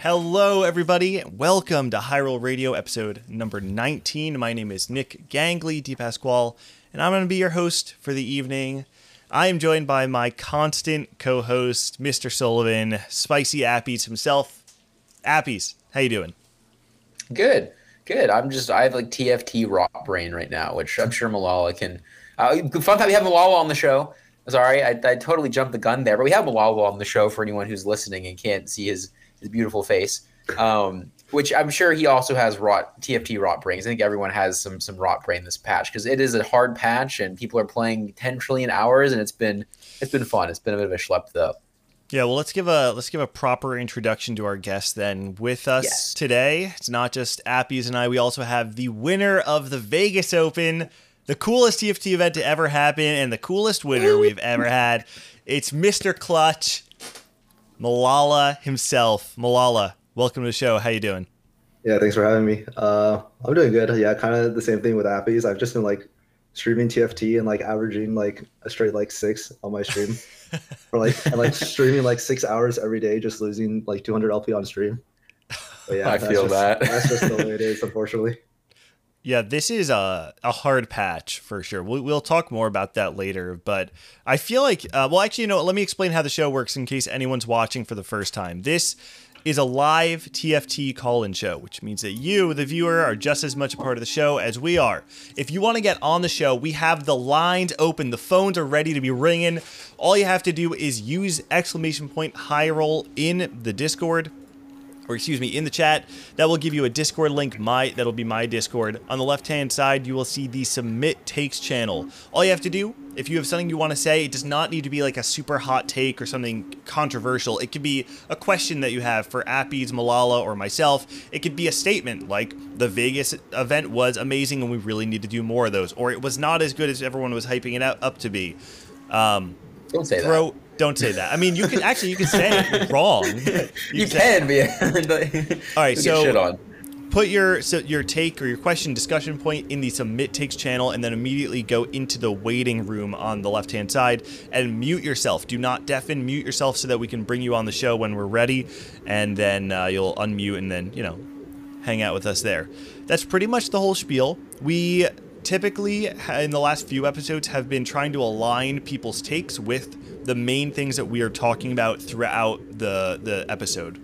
Hello, everybody. Welcome to Hyrule Radio, episode number 19. My name is Nick Gangly DePasquale, and I'm going to be your host for the evening. I am joined by my constant co-host, Mr. Sullivan, Spicy Appies himself. Appies, how you doing? Good, good. I'm just I have like TFT rot brain right now, which I'm sure Milala can. Uh, fun time we have Milala on the show. Sorry, I, I totally jumped the gun there, but we have Milala on the show for anyone who's listening and can't see his his beautiful face. Um, which I'm sure he also has rot TFT rot brains. I think everyone has some some rot brain this patch because it is a hard patch and people are playing 10 trillion hours and it's been it's been fun. It's been a bit of a schlep though. Yeah, well, let's give a let's give a proper introduction to our guest then. With us Yes. today, it's not just Appies and I. We also have the winner of the Vegas Open, the coolest TFT event to ever happen, and the coolest winner we've ever had. It's Mr. Clutch, Milala himself. Milala, welcome to the show. How you doing? Yeah, thanks for having me. Uh, I'm doing good. Yeah, kind of the same thing with Appies. I've just been like streaming TFT and like averaging like a straight like six on my stream, or like and, like streaming like six hours every day, just losing like 200 LP on stream. But yeah, I that's feel just- that. That's just the way it is, unfortunately. Yeah, this is a, a hard patch for sure. We'll, we'll talk more about that later, but I feel like, uh, well, actually, you know, let me explain how the show works in case anyone's watching for the first time. This is a live TFT call in show, which means that you, the viewer, are just as much a part of the show as we are. If you want to get on the show, we have the lines open, the phones are ready to be ringing. All you have to do is use exclamation point high roll in the Discord or excuse me, in the chat. That will give you a Discord link. My that'll be my Discord. On the left-hand side, you will see the Submit Takes channel. All you have to do, if you have something you want to say, it does not need to be like a super hot take or something controversial. It could be a question that you have for Appies, Milala, or myself. It could be a statement like the Vegas event was amazing and we really need to do more of those, or it was not as good as everyone was hyping it out up to be. Um, Don't say throw. Don't say that. I mean, you can actually you can say it wrong. You, say- can be. All All right, so shit on. put your so your take or your question discussion point in the submit takes channel and then immediately go into the waiting room on the left hand side and mute yourself do not deafen mute yourself so that we can bring you on the show when we're ready and then uh, you'll unmute and then you know hang out with us there that's pretty much the whole spiel we typically in the last few episodes have been trying to align people's takes with the main things that we are talking about throughout the the episode.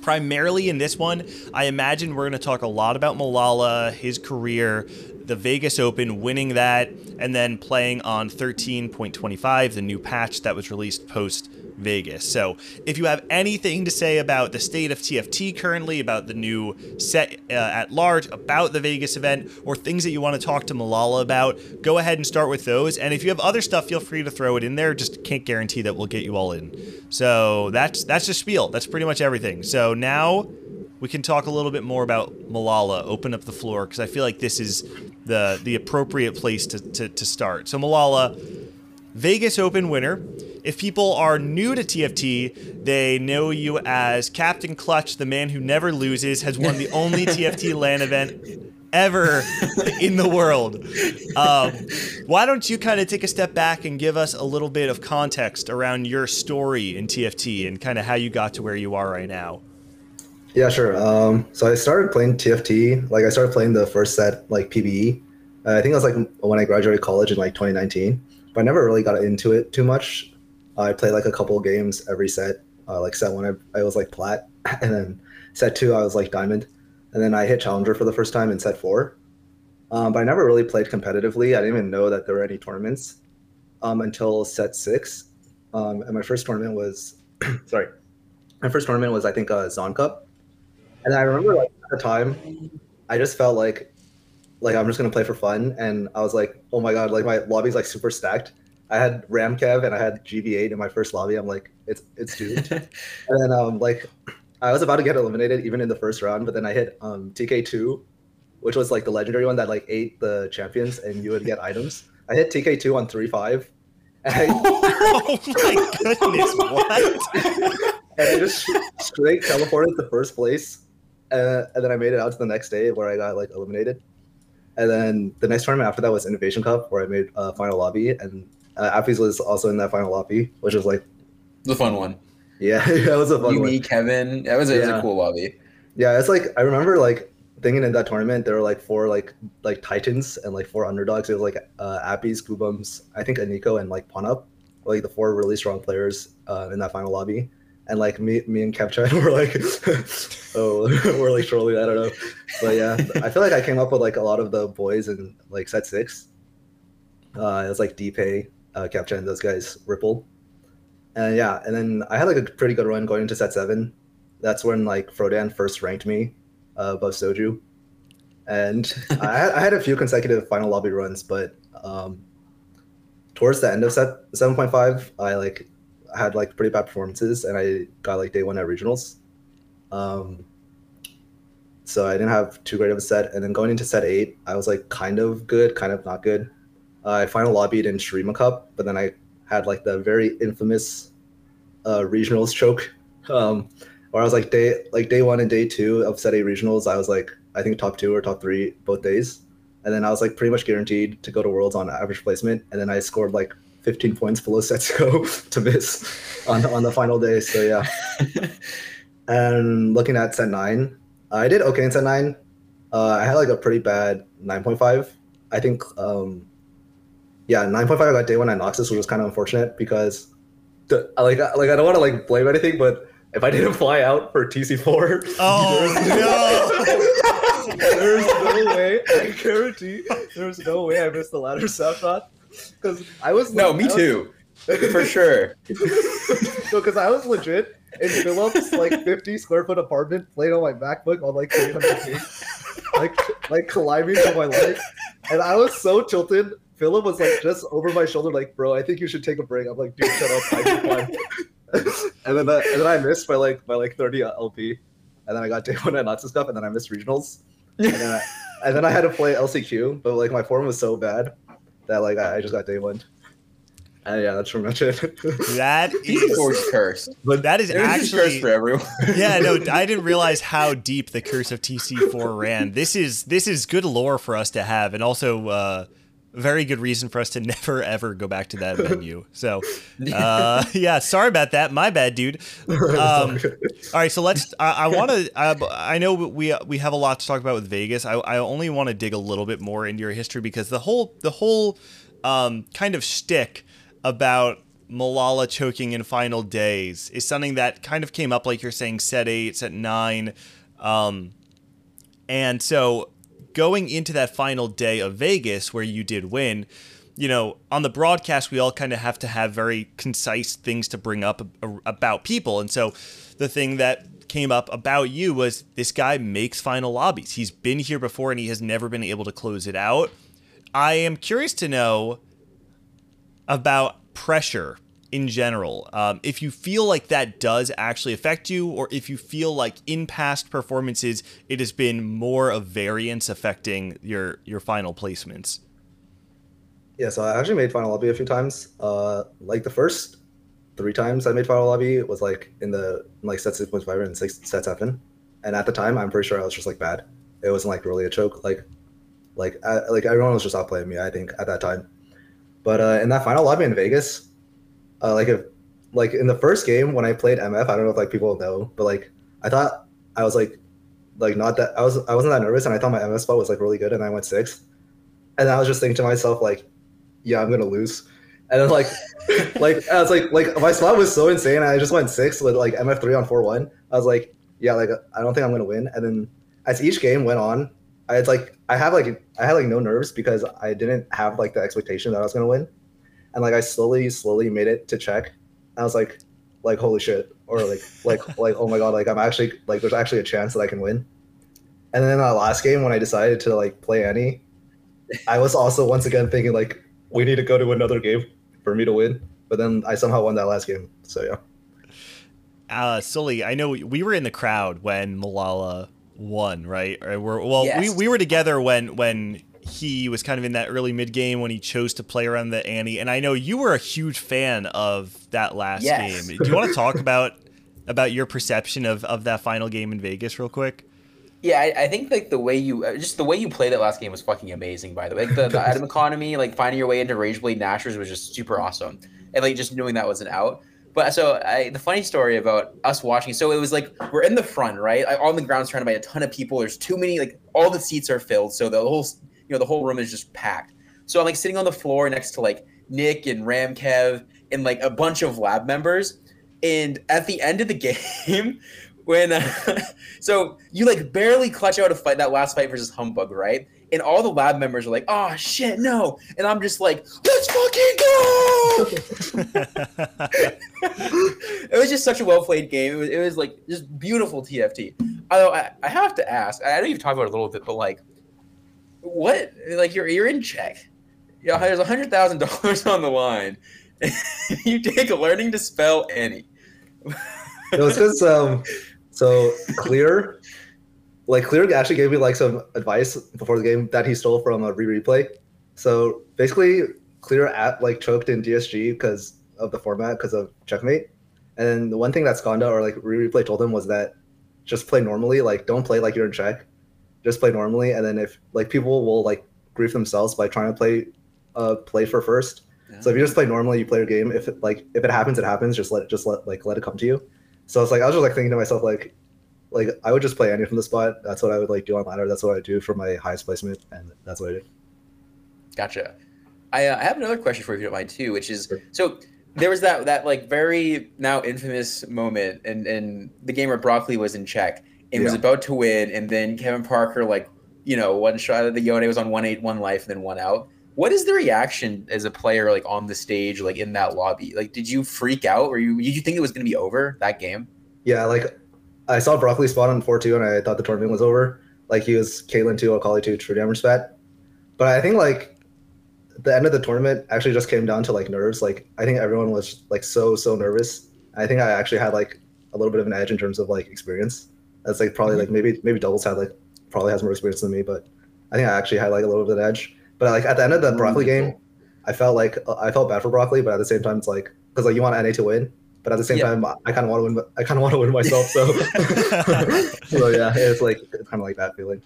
Primarily in this one, I imagine we're going to talk a lot about Milala, his career, the Vegas Open, winning that, and then playing on 13.25, the new patch that was released post Vegas. So, if you have anything to say about the state of TFT currently, about the new set uh, at large, about the Vegas event, or things that you want to talk to Milala about, go ahead and start with those. And if you have other stuff, feel free to throw it in there. Just can't guarantee that we'll get you all in. So that's that's the spiel. That's pretty much everything. So now we can talk a little bit more about Milala. Open up the floor because I feel like this is the the appropriate place to, to, to start. So Milala, Vegas Open winner. If people are new to TFT, they know you as Captain Clutch, the man who never loses, has won the only TFT LAN event ever in the world. Um, why don't you kind of take a step back and give us a little bit of context around your story in TFT and kind of how you got to where you are right now? Yeah, sure. Um, so I started playing TFT. Like I started playing the first set like PBE. Uh, I think it was like when I graduated college in like 2019. But I never really got into it too much. I played like a couple games every set. Uh, like set one, I, I was like plat, and then set two, I was like diamond, and then I hit challenger for the first time in set four. Um, but I never really played competitively. I didn't even know that there were any tournaments um, until set six. Um, and my first tournament was, sorry, my first tournament was I think a Zon Cup, and I remember like at the time, I just felt like like I'm just gonna play for fun, and I was like, oh my god, like my lobby's like super stacked. I had Ramkev and I had GB8 in my first lobby. I'm like, it's it's doomed. and then um like I was about to get eliminated even in the first round, but then I hit um TK2, which was like the legendary one that like ate the champions and you would get items. I hit TK2 on three five. And I, oh my goodness, what? and I just straight teleported to first place, uh, and then I made it out to the next day where I got like eliminated. And then the next tournament after that was Innovation Cup, where I made a final lobby, and uh, Appies was also in that final lobby, which was like, The fun one. Yeah, that was a fun You, one. me, Kevin. That was, a, it was a cool lobby. Yeah, it's like I remember like thinking in that tournament there were like four like like titans and like four underdogs. It was like uh Appy's, Goobums, I think Aniko and like Ponup, like the four really strong players uh, in that final lobby. And like me, me and Kevchan were like, oh, we're like trolling. I don't know, but yeah, I feel like I came up with like a lot of the boys in like set six. Uh, it was like Deepay, uh, those guys, Ripple, and yeah, and then I had like a pretty good run going into set seven. That's when like Frodan first ranked me uh, above Soju, and I, had, I had a few consecutive final lobby runs, but um, towards the end of set seven point five, I like had like pretty bad performances, and I got like day one at regionals. Um, so I didn't have too great of a set, and then going into set eight, I was like kind of good, kind of not good. I final lobbied in Shurima Cup, but then I had like the very infamous uh, regionals choke, um, where I was like day like day one and day two of set eight regionals. I was like I think top two or top three both days, and then I was like pretty much guaranteed to go to worlds on average placement, and then I scored like 15 points below Setsuko to miss on on the final day. So yeah, and looking at set nine, I did okay in set nine. Uh, I had like a pretty bad 9.5. I think um, yeah, 9.5 I got day one at Noxus, which was kind of unfortunate because the, like I- like I don't want to like blame anything, but if I didn't fly out for TC4, Oh, there's no way. I guarantee there's no way I missed the ladder snapshot because I was No, me was- too. For sure. so because I was legit in Phillips like 50 square foot apartment playing on my MacBook on like 300 ping, like like climbing for my life, and I was so tilted. Philip was like just over my shoulder, like, "Bro, I think you should take a break." I'm like, "Dude, shut up." I can climb." and then I, and then I missed by like by like 30 LP, and then I got day one at lots of stuff, and then I missed regionals, and then I, and then I had to play LCQ, but like my form was so bad that like I, I just got day one. And yeah, that's pretty much it. that These cursed. but that is There's just curse for everyone. yeah no i didn't realize how deep the curse of tc4 ran this is this is good lore for us to have and also uh very good reason for us to never ever go back to that venue. So uh yeah sorry about that. My bad dude. Um all right so let's i, I want to I, I know we we have a lot to talk about with vegas. I, I only want to dig a little bit more into your history because the whole the whole um kind of shtick about Milala choking in final days is something that kind of came up, like you're saying, set eight, set nine. Um, and so going into that final day of Vegas where you did win, you know, on the broadcast, we all kind of have to have very concise things to bring up about people. And so the thing that came up about you was this guy makes final lobbies. He's been here before and he has never been able to close it out. I am curious to know about pressure in general. Um, if you feel like that does actually affect you, or if you feel like in past performances it has been more of variance affecting your your final placements. Yeah, so I actually made final lobby a few times. Uh, like the first three times I made final lobby was like in the like set six point five and six set seven, and at the time I'm pretty sure I was just like bad. It wasn't like really a choke. Like, like I, like everyone was just outplaying me. I think at that time, but uh, in that final lobby in Vegas, uh, like if like in the first game when I played MF, I don't know if like people know, but like I thought I was like like not that I was I wasn't that nervous, and I thought my MF spot was like really good, and I went sixth, and I was just thinking to myself like yeah, I'm gonna lose. And then like, like I was like, like my spot was so insane. I just went six with like MF three on four one. I was like, yeah, like I don't think I'm gonna win. And then as each game went on, I had like I have like I had like no nerves because I didn't have like the expectation that I was gonna win. And like I slowly, slowly made it to check. I was like, like holy shit, or like like like oh my god, like I'm actually like there's actually a chance that I can win. And then that last game when I decided to like play Annie, I was also once again thinking like we need to go to another game for me to win. But then I somehow won that last game. So yeah. Uh, Sully, I know we were in the crowd when Milala won, right? Or we're, well, Yes. we, we were together when when he was kind of in that early mid game when he chose to play around the Annie, and I know you were a huge fan of that last Yes. game. Do you want to talk about about your perception of of that final game in Vegas, real quick? Yeah, I, I think like the way you uh, just the way you played that last game was fucking amazing. By the way, like the, the item economy, like finding your way into Rage Blade Nashor's was just super awesome, and like just knowing that was an out. But so I, the funny story about us watching, so it was like we're in the front, right? Like, on the ground surrounded by a ton of people. There's too many, like all the seats are filled, so the whole, you know, the whole room is just packed. So I'm like sitting on the floor next to like Nick and Ramkev and like a bunch of lab members. And at the end of the game, when uh, so you like barely clutch out a fight that last fight versus Humbug, right? And all the lab members are like, "Oh shit, no!" And I'm just like, "Let's fucking go!" it was just such a well played game. It was, it was like just beautiful TFT. Although I, I have to ask, I know you've talked about it a little bit, but like, what? Like you're you're in check. Know, there's a hundred thousand dollars on the line. you take learning to spell any. it was because um, so clear, like clear actually gave me like some advice before the game that he stole from a re replay. So basically, clear at like choked in DSG because of the format because of checkmate. And the one thing that Skonda or like re replay told him was that just play normally, like don't play like you're in check, just play normally. And then if like people will like grief themselves by trying to play uh play for first. Yeah. So if you just play normally, you play your game. If it like if it happens, it happens. Just let it just let like let it come to you. So it's like I was just like thinking to myself like like I would just play Annie from the spot. That's what I would like do on ladder. That's what I do for my highest placement, and that's what I do. Gotcha. I, uh, I have another question for you if you don't mind too, which is sure. so there was that that like very now infamous moment and and the game where Broccoli was in check and yeah. was about to win, and then Kevin Parker like you know one shot of the Yone was on one eight one life and then one out. What is the reaction as a player like on the stage like in that lobby? Like, did you freak out or you did you think it was going to be over that game? Yeah, like I saw Broccoli spot on four two and I thought the tournament was over. Like he was Caitlyn two, Akali two, True Damage spat. But I think like the end of the tournament actually just came down to like nerves. Like I think everyone was like so so nervous. I think I actually had like a little bit of an edge in terms of like experience. That's like probably mm-hmm. like maybe maybe doubles had like probably has more experience than me, but I think I actually had like a little bit of an edge. But like at the end of the mm-hmm. broccoli game, I felt like I felt bad for broccoli, but at the same time it's like because like you want NA to win, but at the same yeah. time I kind of want to win. I kind of want to win myself. So so yeah, it's like kind of like that feeling.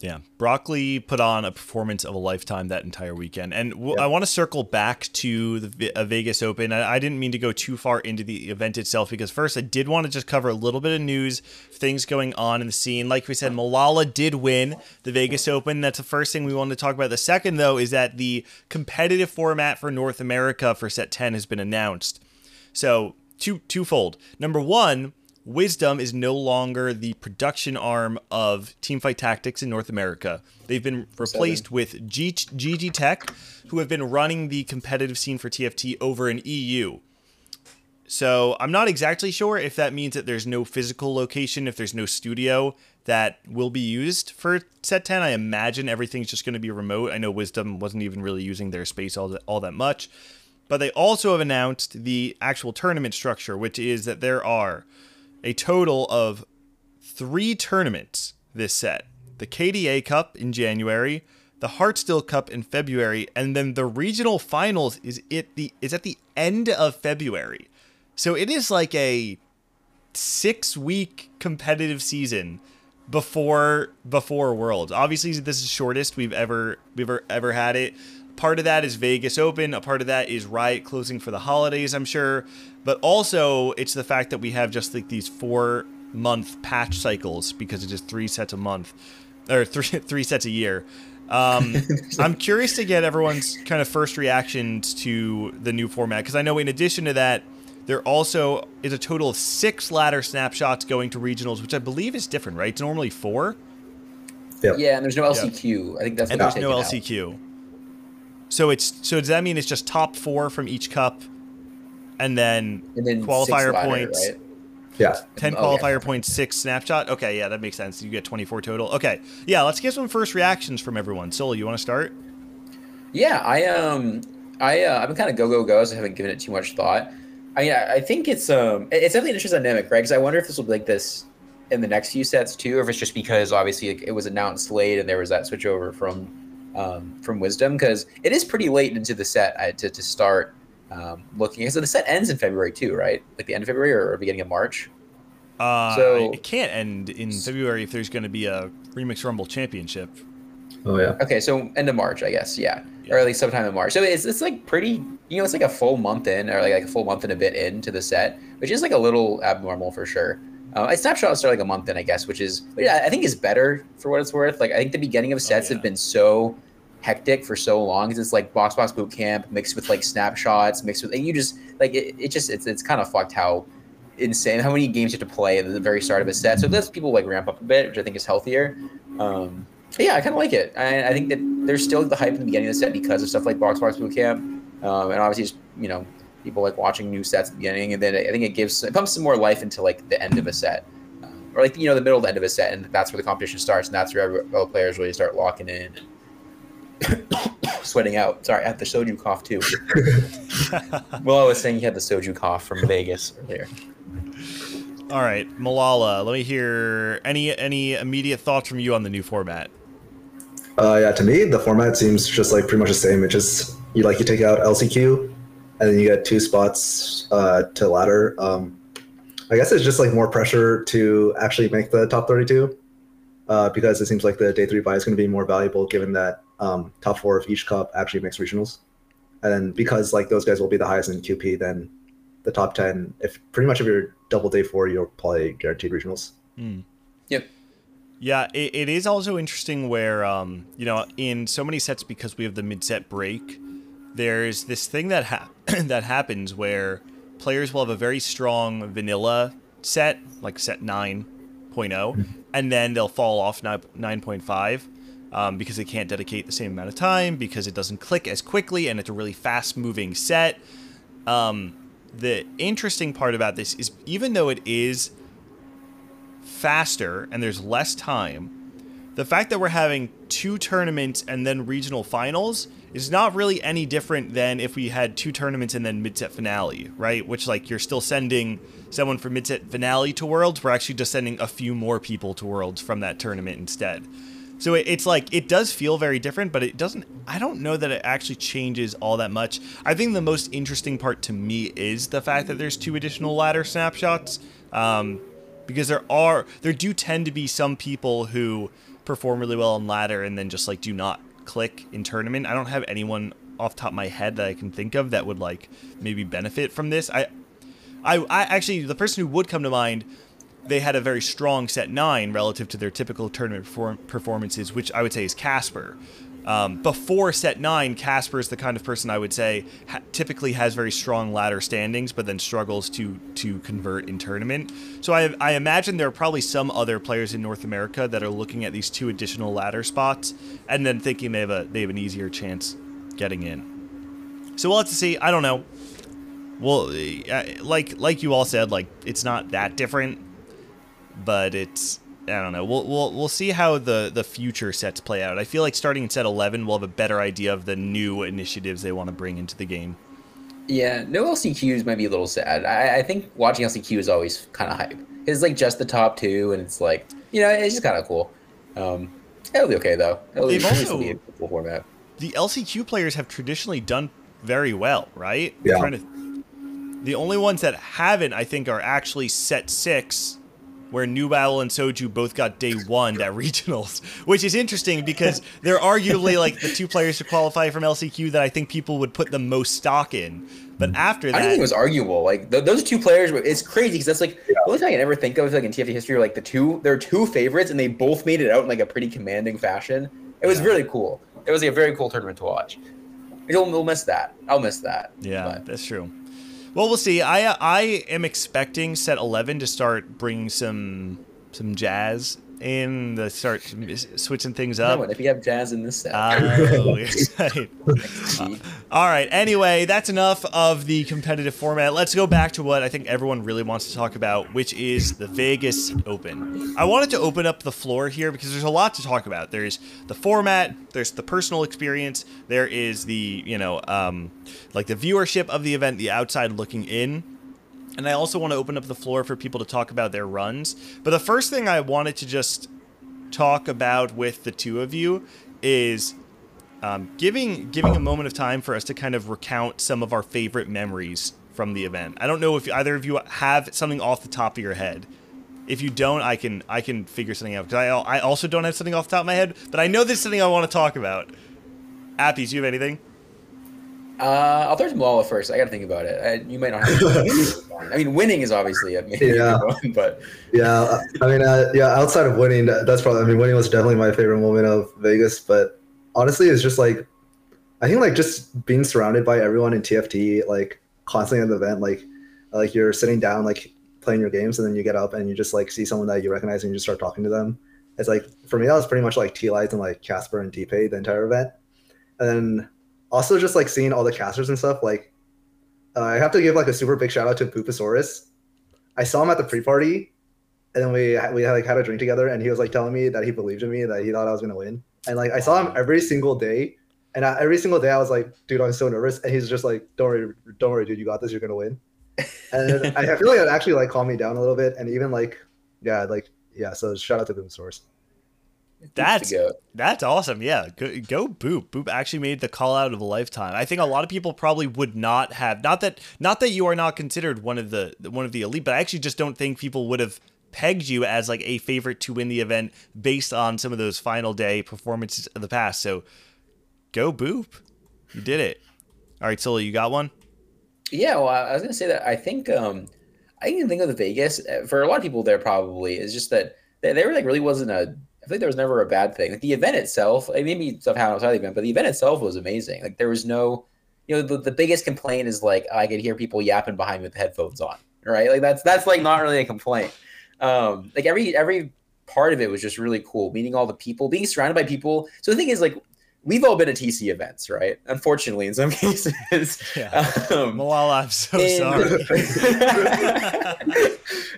Yeah, broccoli put on a performance of a lifetime that entire weekend, and I want to circle back to the v- uh, Vegas Open. I-, I didn't mean to go too far into the event itself because first I did want to just cover a little bit of news, things going on in the scene. Like we said, Milala did win the Vegas Open. That's the first thing we wanted to talk about. The second, though, is that the competitive format for North America for Set 10 has been announced. So two twofold. Number one Wisdom is no longer the production arm of Teamfight Tactics in North America. They've been replaced Seven. with G- GG Tech, who have been running the competitive scene for TFT over in EU. So I'm not exactly sure if that means that there's no physical location, if there's no studio that will be used for Set 10. I imagine everything's just going to be remote. I know Wisdom wasn't even really using their space all that, all that much. But they also have announced the actual tournament structure, which is that there are a total of three tournaments this set the KDA Cup in January, the Heartsteel Cup in February, and then the regional finals is it the is at the end of February. So it is like a six week competitive season before before Worlds. Obviously, this is shortest we've ever we've ever had it. Part of that is Vegas Open. A part of that is Riot closing for the holidays, I'm sure. But also, it's the fact that we have just like these four month patch cycles because it's just three sets a month or three three sets a year. Um, I'm curious to get everyone's kind of first reactions to the new format because I know in addition to that, there also is a total of six ladder snapshots going to regionals, which I believe is different, right? It's normally four. Yep. Yeah, and there's no LCQ. Yep. I think that's and there's no LCQ. Out. So it's so does that mean it's just top four from each cup, and then, and then qualifier ladder, points? Right? Yeah. 10 qualifier points, 6 snapshot. Okay, yeah, that makes sense. You get 24 total. Okay. Yeah, let's get some first reactions from everyone. Solo, you want to start? Yeah, I um I uh, I've been kind of go go go, so I haven't given it too much thought. I mean, I think it's um it's definitely an interesting dynamic, right? Because I wonder if this will be like this in the next few sets too, or if it's just because obviously it was announced late and there was that switch over from um, from Wisdom because it is pretty late into the set uh, to, to start um, looking. So the set ends in February too, right? Like the end of February or beginning of March. Uh, so it can't end in February if there's going to be a Remix Rumble Championship. Oh yeah. Okay, so end of March, I guess. Yeah, Yeah. or at least sometime in March. So it's it's like pretty. You know, it's like a full month in, or like, like a full month and a bit into the set, which is like a little abnormal for sure. Uh, I snapshot start like a month in, I guess, which is which I think is better for what it's worth. Like I think the beginning of sets yeah. have been so hectic for so long because it's like box box boot camp mixed with like snapshots mixed with and you just like it, it just it's it's kind of fucked how insane how many games you have to play at the very start of a set. So it lets people like ramp up a bit, which I think is healthier. Um, yeah, I kind of like it. I, I think that there's still the hype in the beginning of the set because of stuff like Box Box Boot Camp, um, and obviously, just, you know, people like watching new sets at the beginning, and then I think it gives it pumps some more life into like the end of a set, um, or like you know the middle of the end of a set, and that's where the competition starts, and that's where every- all the players really start locking in. And sweating out. Sorry, I had the soju cough too. well, I was saying you had the soju cough from Vegas earlier. All right, Milala, let me hear any any immediate thoughts from you on the new format. Uh, yeah, to me, the format seems just like pretty much the same. It just you like you take out LCQ, and then you get two spots uh, to ladder. Um, I guess it's just like more pressure to actually make the top 32, uh, because it seems like the day three buy is going to be more valuable given that um, top four of each cup actually makes regionals, and then because like those guys will be the highest in QP, then the top 10, if pretty much if you're double day four, you'll probably guaranteed regionals. Yep. Yeah, it, it is also interesting where, um, you know, in so many sets because we have the mid-set break, there's this thing that ha- that happens where players will have a very strong vanilla set, like set 9.0, and then they'll fall off 9, 9.5 um, because they can't dedicate the same amount of time, because it doesn't click as quickly, and it's a really fast-moving set. Um, the interesting part about this is even though it is faster and there's less time, the fact that we're having two tournaments and then regional finals is not really any different than if we had two tournaments and then mid-set finale, right? Which like you're still sending someone from mid-set finale to Worlds, we're actually just sending a few more people to Worlds from that tournament instead. So it, it's like it does feel very different, but it doesn't. I don't know that it actually changes all that much. I think the most interesting part to me is the fact that there's two additional ladder snapshots, um, because there are there do tend to be some people who perform really well on ladder and then just like do not click in tournament. I don't have anyone off top of my head that I can think of that would like maybe benefit from this. I, I, I actually the person who would come to mind they had a very strong set nine relative to their typical tournament perform- performances, which I would say is Casper. Um, before set nine, Casper is the kind of person I would say ha- typically has very strong ladder standings, but then struggles to to convert in tournament. So I, I imagine there are probably some other players in North America that are looking at these two additional ladder spots and then thinking they have a they have an easier chance getting in. So we'll have to see. I don't know. Well, uh, like like you all said, like it's not that different but it's I don't know. We'll we'll we'll see how the the future sets play out. I feel like starting in set 11, we'll have a better idea of the new initiatives they want to bring into the game. Yeah, no LCQs might be a little sad. I, I think watching LCQ is always kind of hype. It's like just the top two, and it's like you know, it's just kind of cool. Um, it'll be okay though. It'll, They've it'll still also- be a cool format. The LCQ players have traditionally done very well, right? Yeah. trying to- the only ones that haven't, I think, are actually set six, where New Battle and Soju both got day one at regionals, which is interesting because they're arguably like the two players to qualify from LCQ that I think people would put the most stock in. But after that I don't think it was arguable. Like th- those two players, were- it's crazy because that's like the only thing I can ever think of like in TFT history. Like the two, there are two favorites, and they both made it out in like a pretty commanding fashion. It was really cool. It was like, a very cool tournament to watch. You'll, we'll miss that. I'll miss that. Yeah, But- that's true. Well, we'll see. I uh, I am expecting set 11 to start bringing some some jazz in, the start switching things no, up. if you have jazz in this set, Oh, see, All right. Anyway, that's enough of the competitive format. Let's go back to what I think everyone really wants to talk about, which is the Vegas Open. I wanted to open up the floor here because there's a lot to talk about. There's the format, there's the personal experience, there is the, you know, um, like the viewership of the event, the outside looking in. And I also want to open up the floor for people to talk about their runs. But the first thing I wanted to just talk about with the two of you is um, giving giving a moment of time for us to kind of recount some of our favorite memories from the event. I don't know if either of you have something off the top of your head. If you don't, I can I can figure something out because I I also don't have something off the top of my head, but I know there's something I want to talk about. Appies, do you have anything? Uh, I'll throw to Milala first. I got to think about it. I, you might not. Have I mean, winning is obviously a major Yeah. one, but Yeah, I mean, uh, yeah. Outside of winning, that's probably. I mean, winning was definitely my favorite moment of Vegas. But honestly, it's just like, I think like just being surrounded by everyone in TFT, like constantly at the event, like, like you're sitting down, like playing your games, and then you get up and you just like see someone that you recognize and you just start talking to them. It's like for me, that was pretty much like T Lights and like Casper and DPay the entire event, and then also just like seeing all the casters and stuff. Like, uh, I have to give like a super big shout out to Booposaurus. I saw him at the pre-party, and then we we had like had a drink together, and he was like telling me that he believed in me, that he thought I was gonna win, and like I saw him every single day, and I, every single day I was like, dude, I'm so nervous, and he's just like, don't worry, don't worry, dude, you got this, you're gonna win, and I feel like it actually like calmed me down a little bit, and even like, yeah, like yeah, so shout out to Booposaurus. That's. That's awesome. Yeah, go, go Boop. Boop actually made the call out of a lifetime. I think a lot of people probably would not have not that not that you are not considered one of the one of the elite, but I actually just don't think people would have pegged you as like a favorite to win the event based on some of those final day performances of the past. So go Boop. You did it. All right, Solo, you got one? Yeah, well, I was gonna say that I think um, I can think of the Vegas uh, for a lot of people there probably is just that there there like really wasn't a. I think there was never a bad thing. Like the event itself, like maybe stuff happened outside the event, but the event itself was amazing. Like there was no, you know, the, the biggest complaint is like I could hear people yapping behind me with headphones on, right? Like that's that's like not really a complaint. Um, like every every part of it was just really cool. Meeting all the people, being surrounded by people. So the thing is, like we've all been at TC events, right? Unfortunately, in some cases. Yeah. Um, Milala, I'm so and- sorry.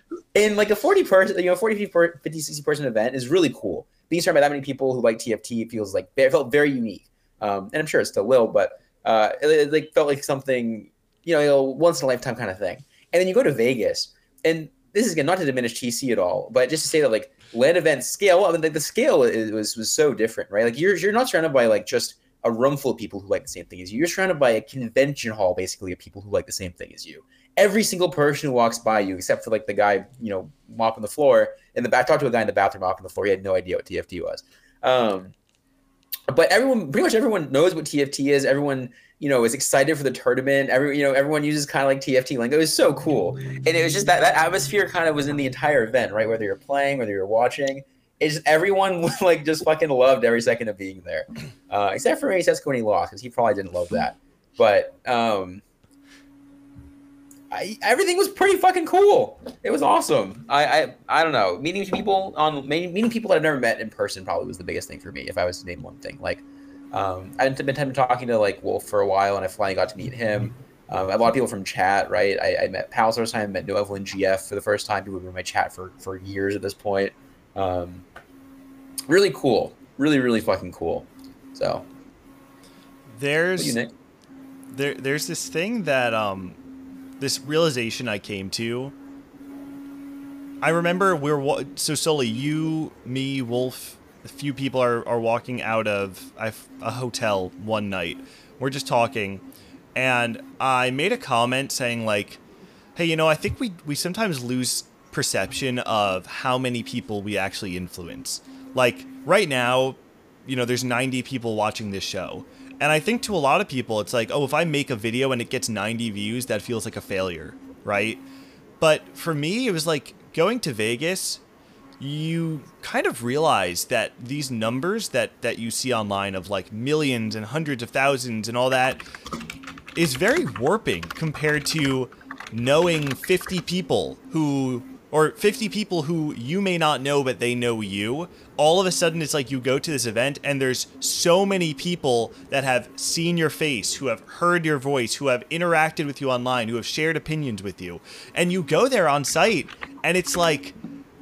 in like a 40 person, you know, 40, 50, 50, 60 person event is really cool. Being surrounded by that many people who like TFT feels like it felt very unique. Um, and I'm sure it still will, but uh, it, it, like felt like something, you know, a once in a lifetime kind of thing. And then you go to Vegas, and this is again not to diminish TC at all, but just to say that like land event scale, I mean, like the scale is, was was so different, right? Like you're you're not surrounded by like just a room full of people who like the same thing as you. You're surrounded by a convention hall, basically, of people who like the same thing as you. Every single person who walks by you, except for like the guy, you know, mopping the floor in the back. Talked to a guy in the bathroom mopping the floor. He had no idea what TFT was. Um, but everyone, pretty much everyone knows what TFT is. Everyone, you know, is excited for the tournament. Every, you know, everyone uses kind of like TFT lingo. It was so cool, and it was just that that atmosphere kind of was in the entire event, right? Whether you're playing, whether you're watching, it's just everyone like just fucking loved every second of being there, uh, except for Ace when he lost because he probably didn't love that. But um, I, everything was pretty fucking cool. It was awesome. I, I I don't know. Meeting people on meeting meeting people that I've never met in person probably was the biggest thing for me. If I was to name one thing, like um, I've been been talking to like Wolf for a while, and I finally got to meet him. Um, a lot of people from chat, right? I, I met Pals first time, met No and GF for the first time. People have been in my chat for for years at this point. Um, really cool, really really fucking cool. So, There's you there there's this thing that um this realization I came to. I remember we we're so Sully, you, me, Wolf, a few people are, are walking out of a hotel one night. We're just talking, and I made a comment saying like, "Hey, you know, I think we we sometimes lose perception of how many people we actually influence. Like right now, you know, there's 90 people watching this show. And I think to a lot of people, it's like, oh, if I make a video and it gets 90 views, that feels like a failure, right? But for me, it was like going to Vegas, you kind of realize that these numbers that, that you see online of like millions and hundreds of thousands and all that is very warping compared to knowing 50 people who or 50 people who you may not know but they know you all of a sudden it's like you go to this event and there's so many people that have seen your face who have heard your voice who have interacted with you online who have shared opinions with you. And you go there on site and it's like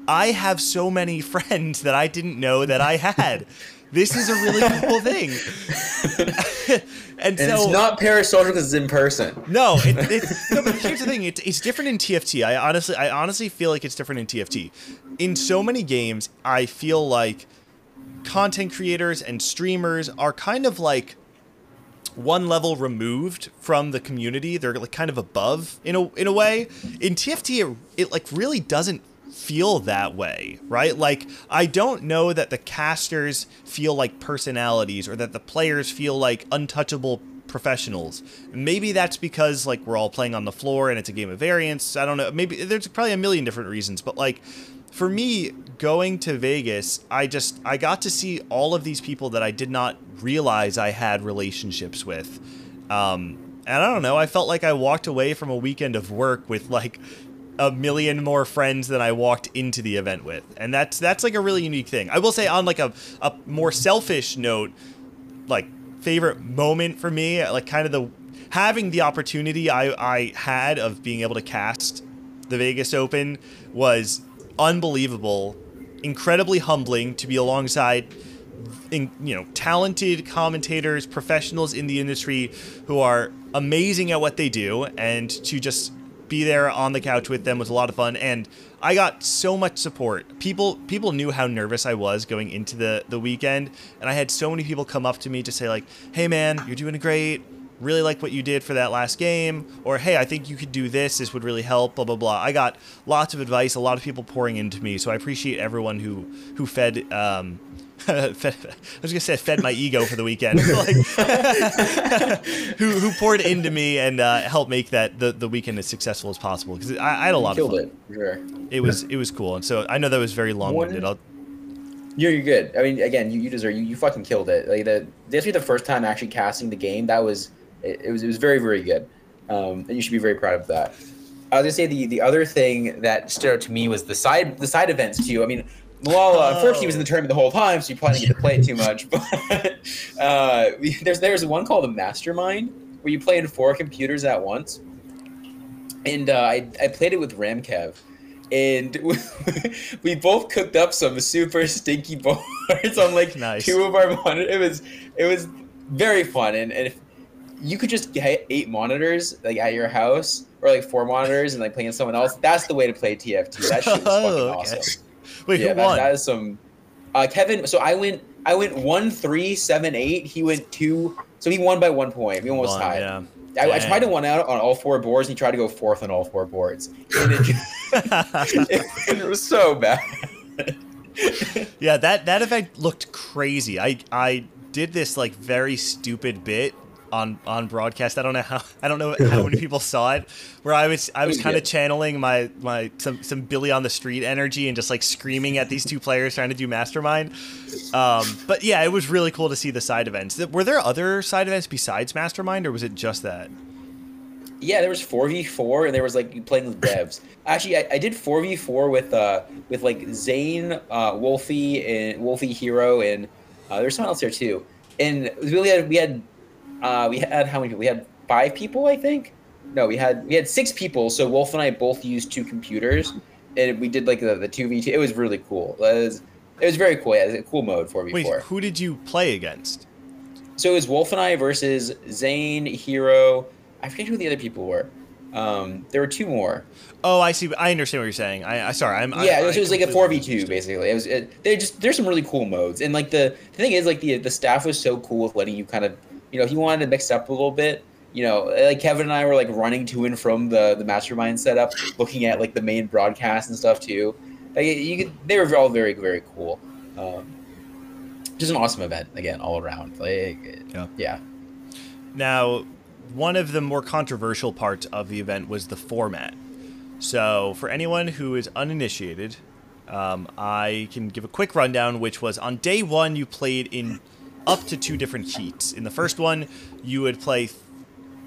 i have so many friends that i didn't know that i had this is a really cool thing and, And so it's not parasocial because it's in person. no, it, it's no, but here's the thing: it's, it's different in TFT. I honestly, I honestly feel like it's different in TFT. In so many games, I feel like content creators and streamers are kind of like one level removed from the community. They're like kind of above in a in a way. In TFT, it, it like really doesn't feel that way, right? Like, I don't know that the casters feel like personalities or that the players feel like untouchable professionals. Maybe that's because like we're all playing on the floor and it's a game of variance. I don't know. Maybe there's probably a million different reasons, but like for me going to Vegas, I just I got to see all of these people that I did not realize I had relationships with. Um, and I don't know, I felt like I walked away from a weekend of work with like a million more friends than I walked into the event with. And that's that's like a really unique thing. I will say on like a, a more selfish note, like favorite moment for me, like kind of the having the opportunity I, I had of being able to cast the Vegas Open was unbelievable, incredibly humbling to be alongside in, you know talented commentators, professionals in the industry who are amazing at what they do, and to just be there on the couch with them was a lot of fun and I got so much support. People people knew how nervous I was going into the the weekend and I had so many people come up to me to say like, "Hey man, you're doing great. Really like what you did for that last game." Or, "Hey, I think you could do this. This would really help." blah blah blah. I got lots of advice, a lot of people pouring into me. So I appreciate everyone who who fed um I was gonna say fed my ego for the weekend, like, who who poured into me and uh, helped make that the, the weekend as successful as possible because I, I, had a lot Killed of fun. it, sure. It was it was cool, and so I know that was very long winded. I'll You're, you're good. I mean, again, you, you deserve you, you fucking killed it. Like the this be the first time actually casting the game. That was it, it was it was very very good, um, and you should be very proud of that. I was gonna say the the other thing that stood out to me was the side the side events too. I mean, Milala, oh. he was in the tournament the whole time, so you probably didn't get to play it too much. But uh, there's there's one called the Mastermind where you play in four computers at once, and uh, I I played it with Ramkev, and we both cooked up some super stinky boards on like nice. two of our monitors. It was it was very fun, and, and if you could just get eight monitors like at your house or like four monitors and like playing someone else, that's the way to play TFT. That shit was oh, fucking okay. awesome. Wait, yeah, who won? that is some. Uh, Kevin. So I went. I went one three seven eight. He went two. So he won by one point. We almost tied. Yeah. I, I, tried to one out on all four boards. And he tried to go fourth on all four boards. And it, it, it was so bad. yeah, that that event looked crazy. I I did this like very stupid bit on on broadcast. I don't know how I don't know how many people saw it. Where I was I was kind of channeling my my some some Billy on the street energy and just like screaming at these two players trying to do mastermind. Um, but yeah, it was really cool to see the side events. Were there other side events besides mastermind, or was it just that? Yeah, there was four v four, and there was like playing with devs. Actually, I, I did four v four with uh with like Zane, uh, Wolfie, and Wolfie Hero, and uh, there's someone else there too. And we had we had uh, we had how many people? We had five people, I think. No, we had we had six people. So Wolf and I both used two computers, and we did like the two v two. It was really cool. It was it was very cool. Yeah, it was a cool mode for me. Wait, who did you play against? So it was Wolf and I versus Zane, Hero. I forget who the other people were. Um, there were two more. Oh, I see. I understand what you're saying. I, I sorry. I'm. Yeah, I, it was, it was like a four v two basically. It was. It, they just there's some really cool modes, and like the, the thing is like the the staff was so cool with letting you kind of you know, he wanted to mix up a little bit, you know, like Kevin and I were like running to and from the the mastermind setup, looking at like the main broadcast and stuff too. Like you could, they were all very very cool. Um, just an awesome event again all around. Like yeah. yeah. Now, one of the more controversial parts of the event was the format. So, for anyone who is uninitiated, um, I can give a quick rundown, which was on day one, you played in up to two different heats. In the first one, you would play th-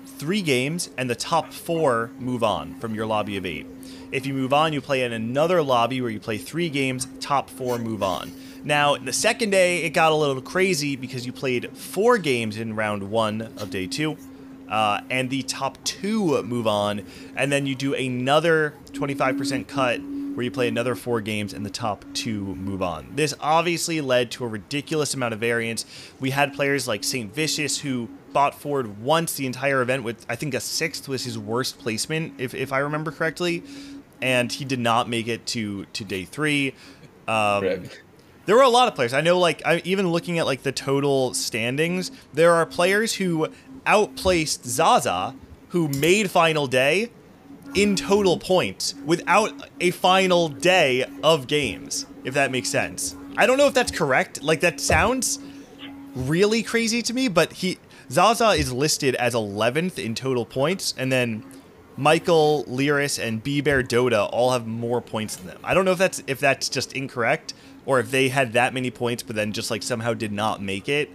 three games, and the top four move on from your lobby of eight. If you move on, you play in another lobby where you play three games, top four move on. Now, the second day, it got a little crazy because you played four games in round one of day two, uh, and the top two move on, and then you do another 25% cut where you play another four games and the top two move on. This obviously led to a ridiculous amount of variance. We had players like St. Vicious who bought forward once the entire event with, I think, a sixth was his worst placement, if, if I remember correctly. And he did not make it to, to day three. Um, there were a lot of players. I know, like, I, even looking at like the total standings, there are players who outplaced Zaza, who made final day, in total points without a final day of games, if that makes sense. I don't know if that's correct. Like that sounds really crazy to me, but he Zaza is listed as 11th in total points, and then Michael, Lyris, and B Bear Dota all have more points than them. I don't know if that's if that's just incorrect or if they had that many points but then just like somehow did not make it.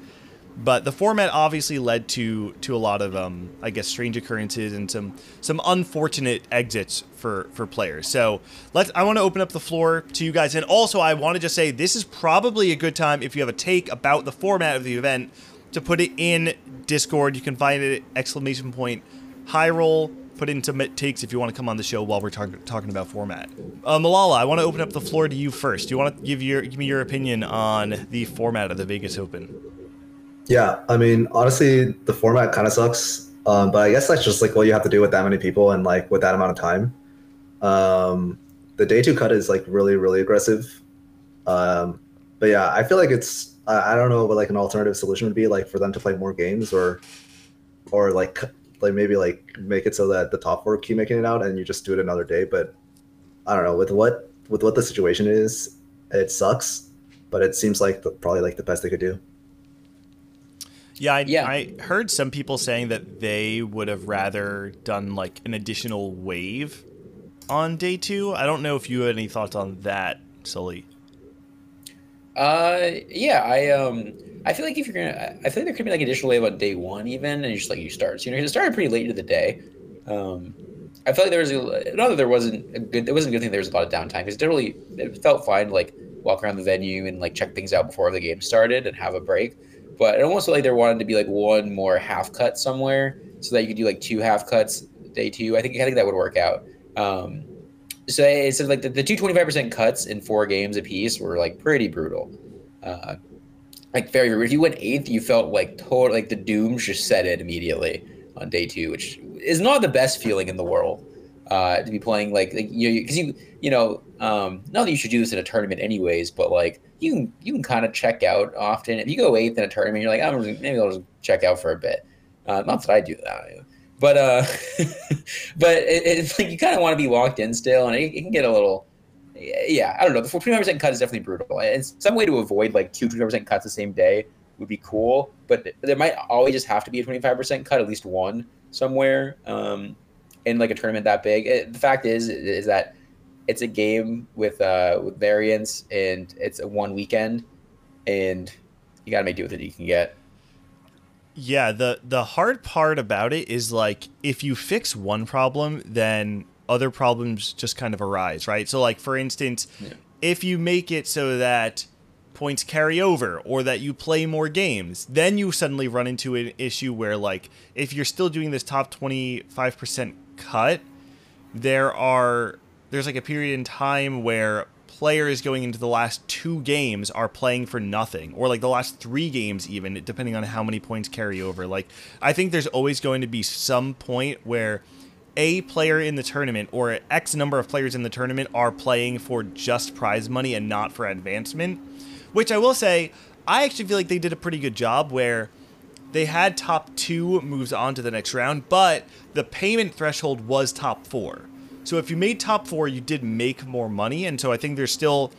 But the format obviously led to to a lot of um, I guess strange occurrences and some some unfortunate exits for for players. So let's I want to open up the floor to you guys, and also I want to just say this is probably a good time if you have a take about the format of the event to put it in Discord. You can find it at exclamation point high roll. Put in some takes if you want to come on the show while we're talk- talking about format. Uh, Milala, I want to open up the floor to you first. Do you want to give your give me your opinion on the format of the Vegas Open? Yeah, I mean, honestly, the format kind of sucks. Um, but I guess that's just like what you have to do with that many people and like with that amount of time. Um, the day two cut is like really, really aggressive. Um, but yeah, I feel like it's I, I don't know what like an alternative solution would be like for them to play more games or or like like maybe like make it so that the top four keep making it out and you just do it another day. But I don't know with what with what the situation is, it sucks. But it seems like the, probably like the best they could do. Yeah, I, Yeah. I heard some people saying that they would have rather done like an additional wave on day two. I don't know if you had any thoughts on that, Sully. Uh, yeah, I um, I feel like if you're gonna, I feel like there could be like additional wave on day one even, and you just like you start. So, you know, it started pretty late into the day. Um, I felt like there was a, not that there wasn't a good, it wasn't a good thing. There was a lot of downtime because it really, it felt fine to like walk around the venue and like check things out before the game started and have a break. But it almost felt like there wanted to be like one more half cut somewhere so that you could do like two half cuts day two. I think I think that would work out. Um, so it's like the, the two 25% cuts in four games apiece were like pretty brutal. Uh, like very, if you went eighth, you felt like total, like the dooms just set it immediately on day two, which is not the best feeling in the world. Uh, to be playing like, like you, because you, you know, um, not that you should do this in a tournament anyways, but like you can, you can kind of check out often. If you go eighth in a tournament, you're like, I'm just, maybe I'll just check out for a bit. Uh, not that I do that, but uh, but it, it's like you kind of want to be locked in still, and it, it can get a little. Yeah, I don't know. The 25% cut is definitely brutal. And some way to avoid like two 25% cuts the same day would be cool, but there might always just have to be a 25% cut, at least one somewhere um, in like a tournament that big. It, the fact is, is that it's a game with uh, with variance, and it's a one weekend, and you got to make do with it you can get. Yeah, the the hard part about it is like if you fix one problem, then other problems just kind of arise, right? So like for instance, Yeah. if you make it so that points carry over or that you play more games, then you suddenly run into an issue where like if you're still doing this top 25% cut, there are there's like a period in time where players going into the last two games are playing for nothing or like the last three games even depending on how many points carry over. Like i think there's always going to be some point where a player in the tournament or x number of players in the tournament are playing for just prize money and not for advancement which i will say i actually feel like they did a pretty good job where they had top two moves on to the next round, but the payment threshold was top four. So if you made top four, you did make more money, and so I think there's still,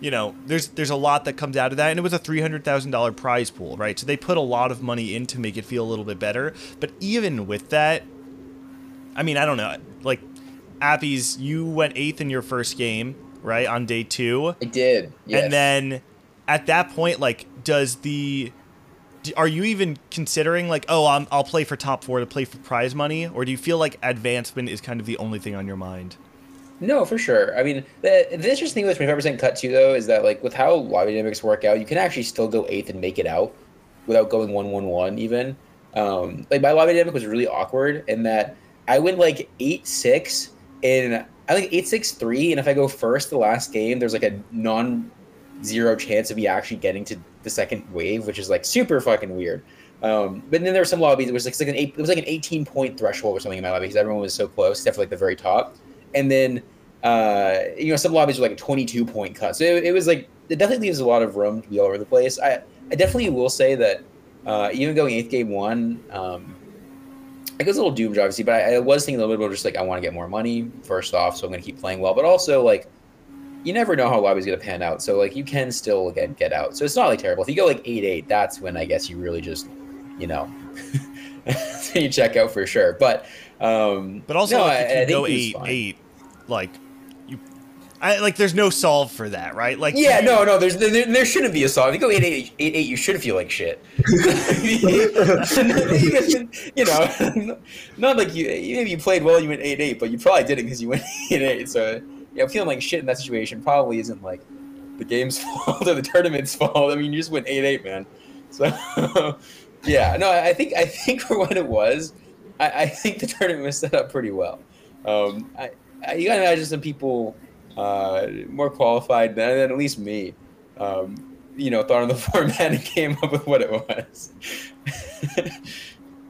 you know, there's there's a lot that comes out of that, and it was a three hundred thousand dollar prize pool, right? So they put a lot of money in to make it feel a little bit better. But even with that, I mean, I don't know, like, Appies, you went eighth in your first game, right, on day two. I did, yes. And then at that point, like, does the are you even considering like, oh, I'm, I'll play for top four to play for prize money, or do you feel like advancement is kind of the only thing on your mind? No, for sure. I mean, the, the interesting thing with twenty five percent cut too, though, is that like with how lobby dynamics work out, you can actually still go eighth and make it out without going one one one even. Um, like my lobby dynamic was really awkward in that I went like eight six and I think eight six three, and if I go first the last game, there's like a non zero chance of me actually getting to the second wave, which is like super fucking weird. Um, but then there were some lobbies. It was like, like an eight, it was like an 18 point threshold or something in my lobby because everyone was so close, for like the very top. And then uh, you know some lobbies were like a 22 point cut. So it, it was like it definitely leaves a lot of room to be all over the place. I I definitely will say that uh, even going eighth game one, um, it goes a little doomed, obviously, but I, I was thinking a little bit about just like I want to get more money first off, so I'm going to keep playing well. But also like, you never know how lobby's going to pan out, so like you can still again get out. So it's not like terrible. If you go like eight eight, that's when I guess you really just, you know, you check out for sure. But um, But also, no, like, I- if I you think go he eight eight, like you, I like. There's no solve for that, right? Like Yeah, no, no. There's there, there shouldn't be a solve. If you go eight eight eight eight, you should feel like shit. You know, not like you. Maybe you played well, you went eight eight, but you probably didn't because you went eight eight. So yeah, feeling like shit in that situation probably isn't like the game's fault or the tournament's fault. I mean, you just went eight eight, man. So yeah, no, I think I think for what it was, I, I think the tournament was set up pretty well. Um, I, I you gotta imagine some people uh, more qualified than, than at least me. Um, you know, thought on the format and came up with what it was.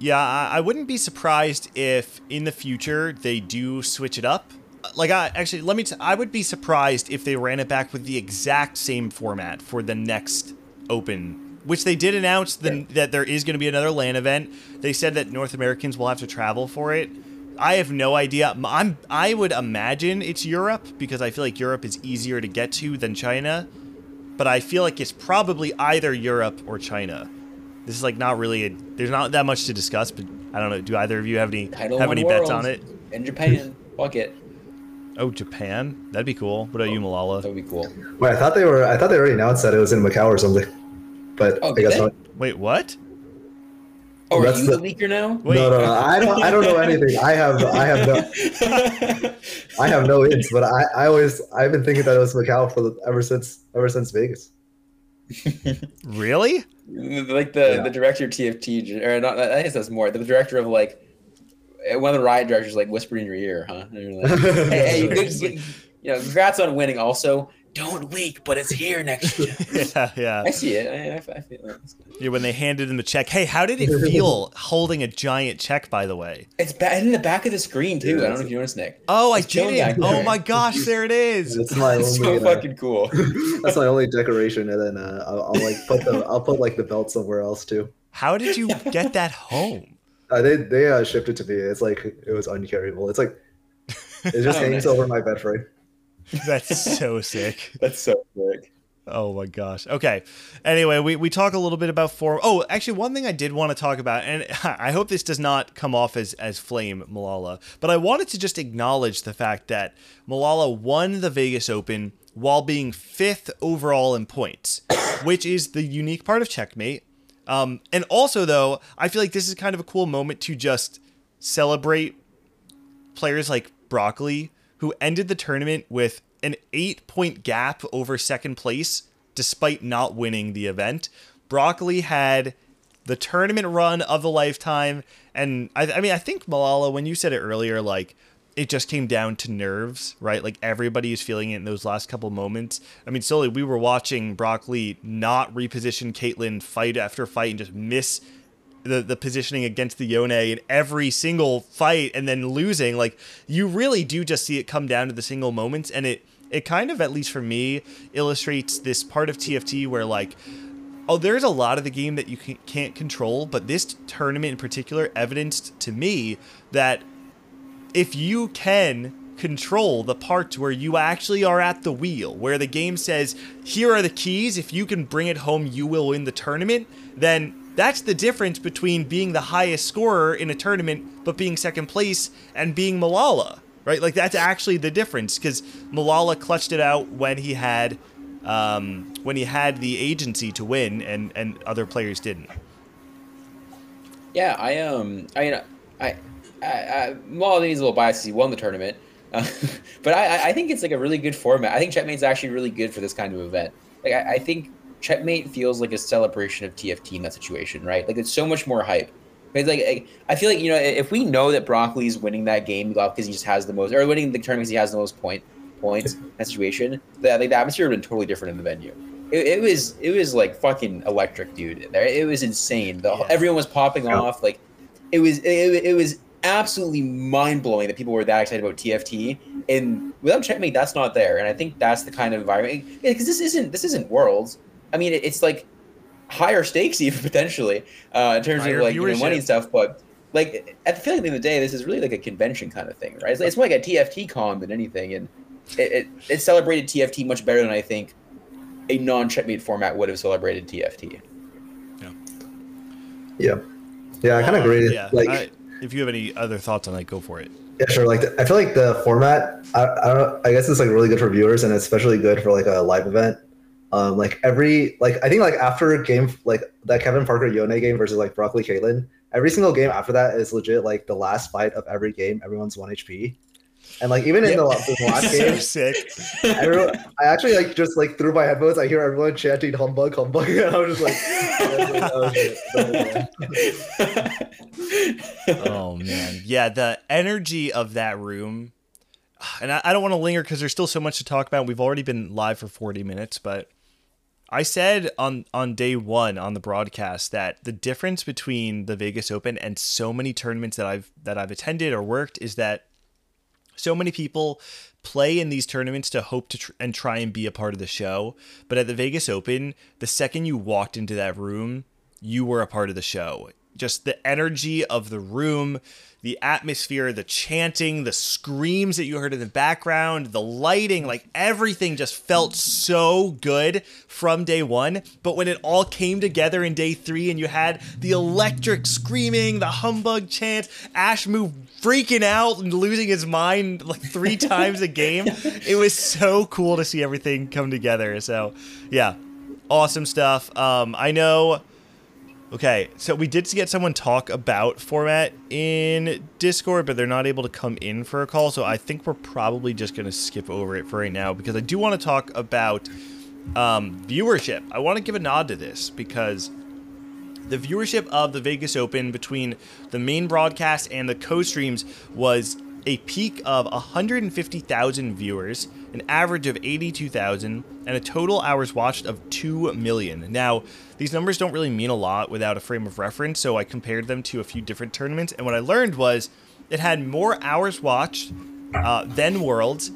Yeah, I, I wouldn't be surprised if in the future they do switch it up. Like, I actually let me. T- I would be surprised if they ran it back with the exact same format for the next Open, which they did announce the, that there is going to be another LAN event. They said that North Americans will have to travel for it. I have no idea. I'm. I would imagine it's Europe because I feel like Europe is easier to get to than China, but I feel like it's probably either Europe or China. This is like not really. A, there's not that much to discuss, but I don't know. Do either of you have any Title have any bets on it? In Japan, fuck it. Oh, Japan. That'd be cool. What about you, Milala? That would be cool. Wait, I thought they were. I thought they already announced that it was in Macau or something. But Oh, I guess they? not. Wait, what? Oh, are That's you the- the leaker now? Wait. No, no, no. I don't. I don't know anything. I have. I have no. I have no hints. But I. I always. I've been thinking that it was Macau for the, ever since. Ever since Vegas. Really? like the Yeah. the director of TFT, or not? I guess that's more the director of like one of the riot directors, like whispered in your ear, huh? And you're like, hey, hey, you, good, you know, congrats on winning. Also, don't leak, but it's here next year. yeah, yeah. I see it. I, I, I feel it. Yeah, when they handed him the check. Hey, how did it feel holding a giant check? By the way. It's ba- in the back of the screen too. Yeah, I don't know if you noticed, Nick. Oh, I It's chilling did. back Oh there. my gosh, there it is. That's my only. It's so uh, fucking cool. that's my only decoration, and then uh, I'll, I'll like put the. I'll put like the belt somewhere else too. How did you get that home? Uh, they they uh, shipped it to me. It's like it was uncarryable. It's like it just Oh, hangs over my bed frame. That's so sick. That's so sick. Oh my gosh. Okay. Anyway, we, we talk a little bit about form. Oh, actually, one thing I did want to talk about, and I hope this does not come off as, as flame Milala, but I wanted to just acknowledge the fact that Milala won the Vegas Open while being fifth overall in points, which is the unique part of Checkmate. Um, and also, though, I feel like this is kind of a cool moment to just celebrate players like Broccoli, who ended the tournament with an eight point gap over second place despite not winning the event. Broccoli had the tournament run of the lifetime. And I, I mean, I think Milala, when you said it earlier, like it just came down to nerves, right? Like everybody is feeling it in those last couple moments. I mean, Sully we were watching Broccoli not reposition Caitlyn fight after fight and just miss the, the positioning against the Yone in every single fight and then losing. Like you really do just see it come down to the single moments and it it kind of at least for me illustrates this part of TFT where like oh there's a lot of the game that you can't control but this tournament in particular evidenced to me that if you can control the parts where you actually are at the wheel, where the game says, here are the keys, if you can bring it home, you will win the tournament, then that's the difference between being the highest scorer in a tournament but being second place and being Milala, right? Like that's actually the difference because Milala clutched it out when he had um, when he had the agency to win and and other players didn't. Yeah, I um, I I, I, well, he's a little biased. He won the tournament, uh, but I, I think it's like a really good format. I think Checkmate's actually really good for this kind of event. Like, I, I think Checkmate feels like a celebration of TFT in that situation, right? Like, it's so much more hype. Like, like, I feel like you know, if we know that Broccoli's winning that game because he just has the most, or winning the tournament because he has the most point points in that situation, the, like, the atmosphere would have been totally different in the venue. It, it was it was like fucking electric, dude. There, it was insane. The, Yeah. Everyone was popping off. Like, it was it, it was absolutely mind blowing that people were that excited about TFT. And without checkmate, that's not there. And I think that's the kind of environment because this isn't this isn't worlds. I mean, it, it's like higher stakes even potentially uh, in terms Higher of like you know, money and stuff. But like at the feeling of the day, this is really like a convention kind of thing, right? It's, it's more like a TFT con than anything, and it, it, it celebrated TFT much better than I think a non-checkmate format would have celebrated TFT. Yeah, yeah, I kind of Uh, agree. Yeah, like, I- if you have any other thoughts on that, go for it. yeah, sure. Like, I feel like the format. I, I don't. I guess it's like really good for viewers, and especially good for like a live event. Um, like every like I think like after game like that Kevin Parker Yone game versus like Broccoli Caitlyn, every single game after that is legit like the last fight of every game. Everyone's one HP, and like even in the, the last so game, sick. everyone, I actually like just like through my headphones, I hear everyone chanting humbug, humbug, and I was just like, was like, oh, oh man. Yeah the energy of that room and i, I don't want to linger because there's still so much to talk about. We've already been live for 40 minutes but i said on on day one on the broadcast that the difference between the vegas open and so many tournaments that i've that i've attended or worked is that so many people play in these tournaments to hope to tr- and try and be a part of the show but at the vegas open the second you walked into that room you were a part of the show just the energy of the room the atmosphere the chanting the screams that you heard in the background the lighting like everything just felt so good from day one. But when it all came together in day three and you had the electric screaming the humbug chant ash move freaking out and losing his mind like three times a game it was so cool to see everything come together. So yeah awesome stuff. Um i know Okay, so we did get someone talk about format in Discord, but they're not able to come in for a call. So I think we're probably just going to skip over it for right now because I do want to talk about um, viewership. I want to give a nod to this because the viewership of the Vegas Open between the main broadcast and the co streams was a peak of 150,000 viewers, an average of 82,000, and a total hours watched of 2 million. Now, these numbers don't really mean a lot without a frame of reference, so I compared them to a few different tournaments, and what I learned was it had more hours watched uh, than Worlds,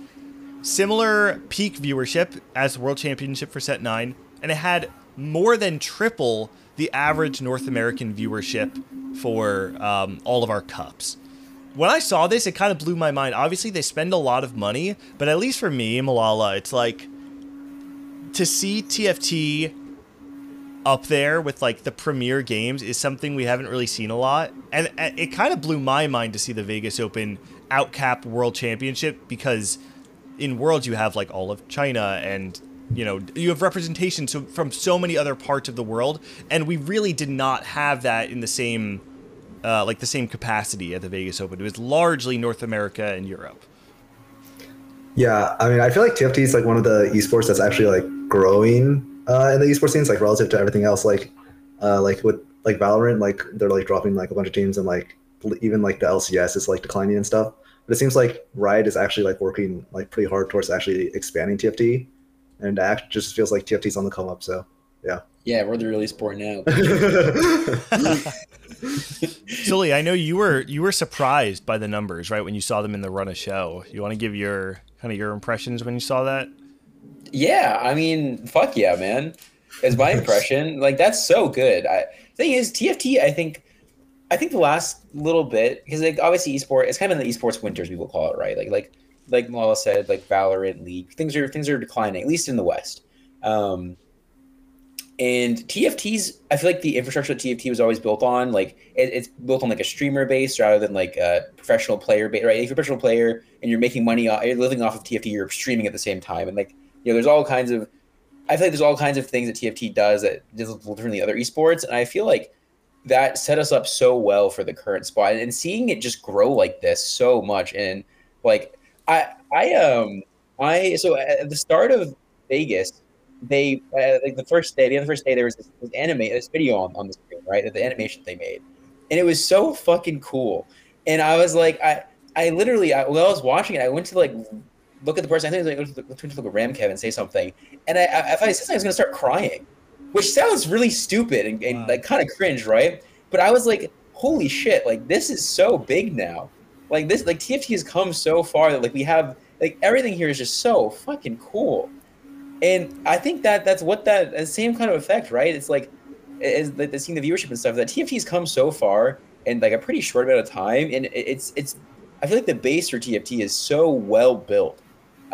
similar peak viewership as the World Championship for Set 9, and it had more than triple the average North American viewership for um, all of our cups. When I saw this, it kind of blew my mind. Obviously, they spend a lot of money, but at least for me, Milala, it's like to see TFT up there with like the premier games is something we haven't really seen a lot. And and it kind of blew my mind to see the Vegas Open outcap World Championship because in Worlds you have like all of China and you know you have representation so, from so many other parts of the world and we really did not have that in the same uh, like the same capacity at the Vegas Open. It was largely North America and Europe. Yeah, I mean, I feel like TFT is like one of the esports that's actually like growing uh, in the esports scenes, like relative to everything else. Like, uh, like with like Valorant, like they're like dropping like a bunch of teams, and like even like the LCS is like declining and stuff. But it seems like Riot is actually like working like pretty hard towards actually expanding TFT, and it act- just feels like TFT's on the come up. So yeah. yeah, we're the really sport now. Sully, I know you were you were surprised by the numbers, right, when you saw them in the run of show. You want to give your kind of your impressions when you saw that? Yeah, I mean, fuck yeah, man. Is my impression like that's so good. I thing is TFT. I think, I think the last little bit because like obviously esports it's kind of the esports winters people call it, right? Like like like Mala said, like Valorant, League, things are things are declining at least in the West. Um, and TFT's, I feel like the infrastructure that TFT was always built on, like it, it's built on like a streamer base rather than like a professional player base, right? If you're a professional player and you're making money, off, you're living off of TFT, you're streaming at the same time, and like you know, there's all kinds of, I feel like there's all kinds of things that TFT does that little different than the other esports, and I feel like that set us up so well for the current spot, and seeing it just grow like this so much, and like I I um I so at the start of Vegas they uh, like the first day, the other first day, there was this, this anime, this video on, on the screen, right? The animation they made, and it was so fucking cool. And I was like, I, I literally, I, while I was watching it, I went to like look at the person. I think I like, to look at Ramkev and say something, and I, I, said I was gonna start crying, which sounds really stupid and, and Wow. like kind of cringe, right? But I was like, holy shit, like this is so big now. Like this, like TFT has come so far that like we have like everything here is just so fucking cool and I think that that's what that same kind of effect, right? It's like is the, the seeing the viewership and stuff that TFT's come so far, in like a pretty short amount of time, and it's it's. I feel like the base for TFT is so well built.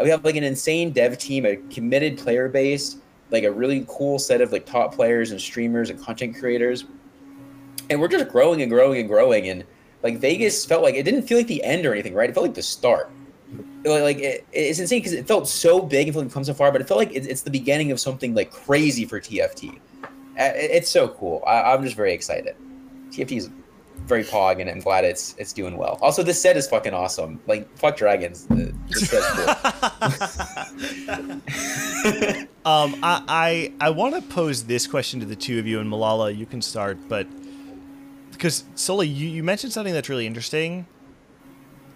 We have like an insane dev team, a committed player base, like a really cool set of like top players and streamers and content creators, and we're just growing and growing and growing. And like Vegas felt like it didn't feel like the end or anything, right? It felt like the start. Like it, it's insane because it felt so big and felt like come so far, but it felt like it's the beginning of something like crazy for TFT. Uh, it's so cool. I'm just very excited. TFT is very pog, and I'm glad it's it's doing well. Also, this set is fucking awesome. Like fuck dragons. This set's cool. um, I I, I want to pose this question to the two of you, and Milala, you can start, but because Sully, you, you mentioned something that's really interesting,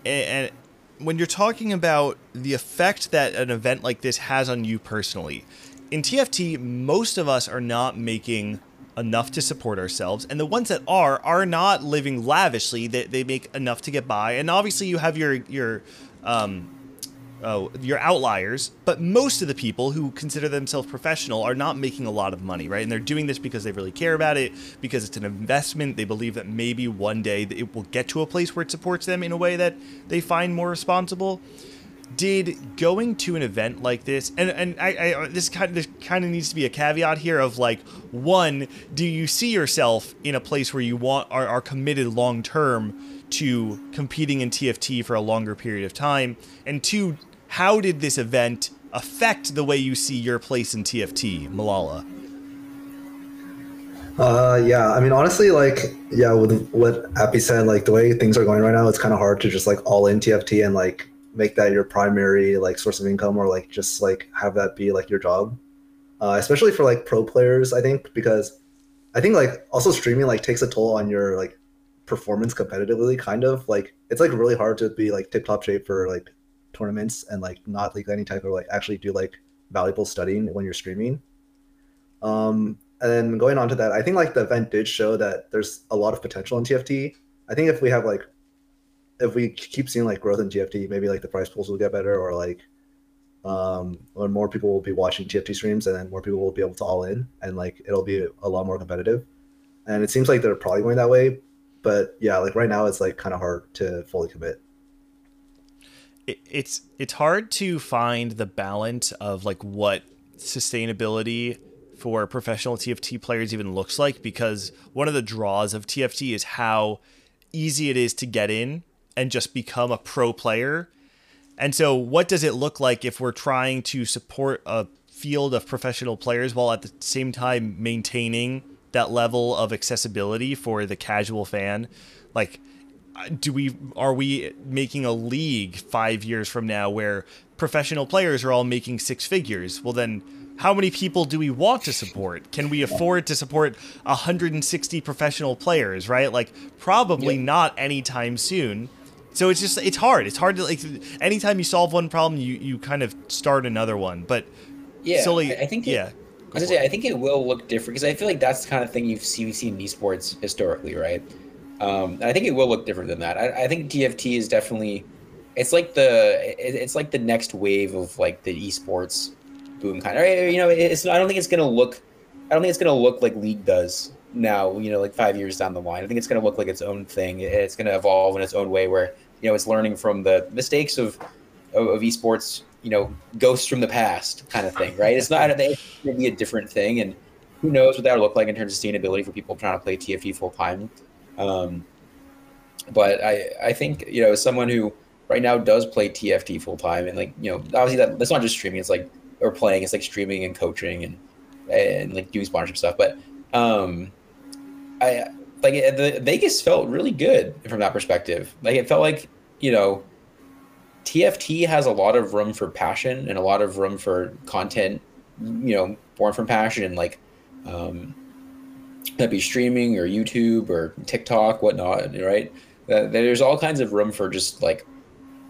and, and when you're talking about the effect that an event like this has on you personally, in TFT, most of us are not making enough to support ourselves. And the ones that are are not living lavishly. They, they make enough to get by. And obviously you have your your um oh, your outliers, but most of the people who consider themselves professional are not making a lot of money, right? And they're doing this because they really care about it, because it's an investment. They believe that maybe one day it will get to a place where it supports them in a way that they find more responsible did going to an event like this and and I, I this kind of this kind of needs to be a caveat here of like one do you see yourself in a place where you want are, are committed long term to competing in TFT for a longer period of time? And two how did this event affect the way you see your place in TFT Milala? Uh yeah I mean honestly like yeah with what Appy said like the way things are going right now it's kind of hard to just like all in TFT and like make that your primary like source of income or like just like have that be like your job. Uh, especially for like pro players i think because i think like also streaming like takes a toll on your like performance competitively kind of. Like it's like really hard to be like tip top shape for like tournaments and like not like any type of like actually do like valuable studying when you're streaming. Um and then going on to that i think like the event did show that there's a lot of potential in tft i think if we have like if we keep seeing like growth in TFT, maybe like the price pools will get better, or like um, when more people will be watching TFT streams, and then more people will be able to all in, and like it'll be a lot more competitive. And it seems like they're probably going that way, but yeah, like right now it's like kind of hard to fully commit. it's it's hard to find the balance of like what sustainability for professional TFT players even looks like because one of the draws of TFT is how easy it is to get in and just become a pro player. And so, what does it look like if we're trying to support a field of professional players while at the same time maintaining that level of accessibility for the casual fan? Like, do we are we making a league five years from now where professional players are all making six figures? Well, then how many people do we want to support? Can we afford to support 160 professional players, right? Like probably yep. not anytime soon. So it's just it's hard. It's hard to like anytime you solve one problem, you you kind of start another one. But yeah, Sully, I think it, yeah. I was say I think it will look different because I feel like that's the kind of thing you've seen, you've seen in esports historically, right? Um, I think it will look different than that. I, I think TFT is definitely it's like the it's like the next wave of like the esports boom kind of you know it's I don't think it's gonna look I don't think it's gonna look like League does now you know like five years down the line I think it's gonna look like its own thing it's gonna evolve in its own way where you know, it's learning from the mistakes of of, of esports, you know, ghosts from the past kind of thing, right? It's not it's going to be a different thing, and who knows what that will look like in terms of sustainability for people trying to play TFT full time. Um, but I I think you know, as someone who right now does play TFT full time, and like you know, obviously that that's not just streaming; it's like or playing, it's like streaming and coaching and and like doing sponsorship stuff. But um, I like the Vegas felt really good from that perspective. Like it felt like you know, TFT has a lot of room for passion and a lot of room for content, you know, born from passion and like, um, that be streaming or YouTube or TikTok, whatnot, right? There's all kinds of room for just like,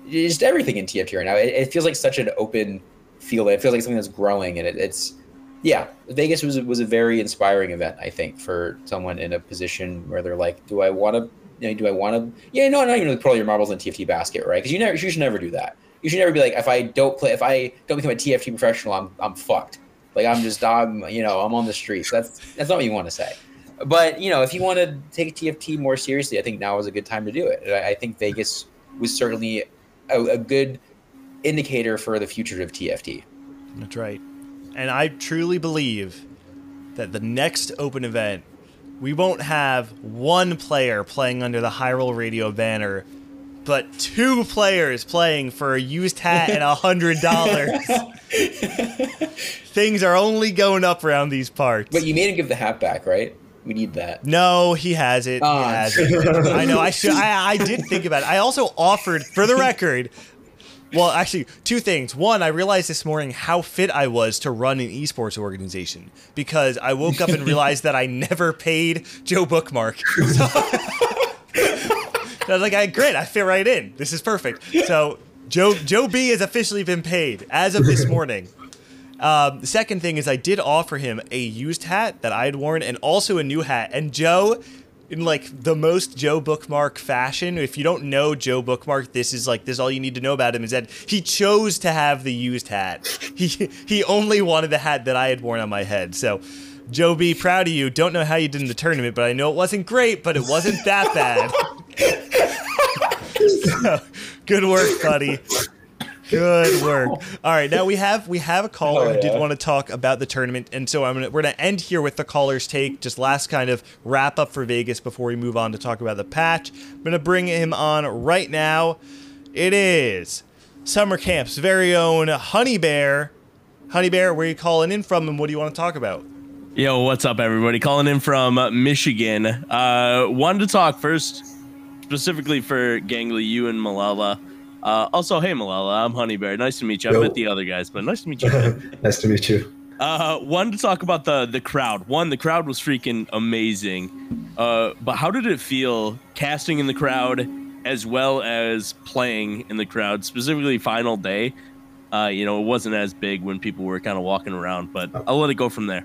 just everything in TFT right now. It, it feels like such an open field. It feels like something that's growing, and it, it's yeah, Vegas was was a very inspiring event. I think for someone in a position where they're like, do I want to, you know, do I want to? Yeah, no, not even put all your marbles in TFT basket, right? Because you never, you should never do that. You should never be like, if I don't play, if I don't become a TFT professional, I'm I'm fucked. Like I'm just I'm you know I'm on the streets. That's that's not what you want to say. But you know, if you want to take TFT more seriously, I think now is a good time to do it. I, I think Vegas was certainly a, a good indicator for the future of TFT. That's right. And I truly believe that the next open event, we won't have one player playing under the Hyrule Radio banner, but two players playing for a used hat and a hundred dollars. Things are only going up around these parts. But you made him give the hat back, right? We need that. No, he has it. Oh. He ah. has it. I know. I should. I, I did think about it. I also offered, for the record. Well, actually, two things. One, I realized this morning how fit I was to run an esports organization because I woke up and realized that I never paid Joe Bookmark. So, I was like, I great, I fit right in. This is perfect. So Joe Joe B has officially been paid as of this morning. Um, the second thing is I did offer him a used hat that I had worn and also a new hat. And Joe, in like the most Joe Bookmark fashion, if you don't know Joe Bookmark, this is like this. Is all you need to know about him is that he chose to have the used hat. He he only wanted the hat that I had worn on my head. So. Joe B, proud of you. Don't know how you did in the tournament, but I know it wasn't great, but it wasn't that bad. So, good work, buddy. Good work. All right, now we have we have a caller Oh, who did want to talk about the tournament, and so I'm gonna we're gonna end here with the caller's take. Just last kind of wrap up for Vegas before we move on to talk about the patch. I'm gonna bring him on right now. It is summer camp's very own Honey Bear. Honey Bear, where are you calling in from, and what do you want to talk about? Yo, what's up, everybody? Calling in from Michigan. Uh, wanted to talk first, specifically for Gangly, you and Milala. Uh, also, hey, Milala, I'm Honey Bear. Nice to meet you. I've met the other guys, but nice to meet you. nice to meet you. uh, wanted to talk about the the crowd. One, the crowd was freaking amazing. Uh, but how did it feel casting in the crowd as well as playing in the crowd, specifically final day? Uh, you know, it wasn't as big when people were kind of walking around, but I'll let it go from there.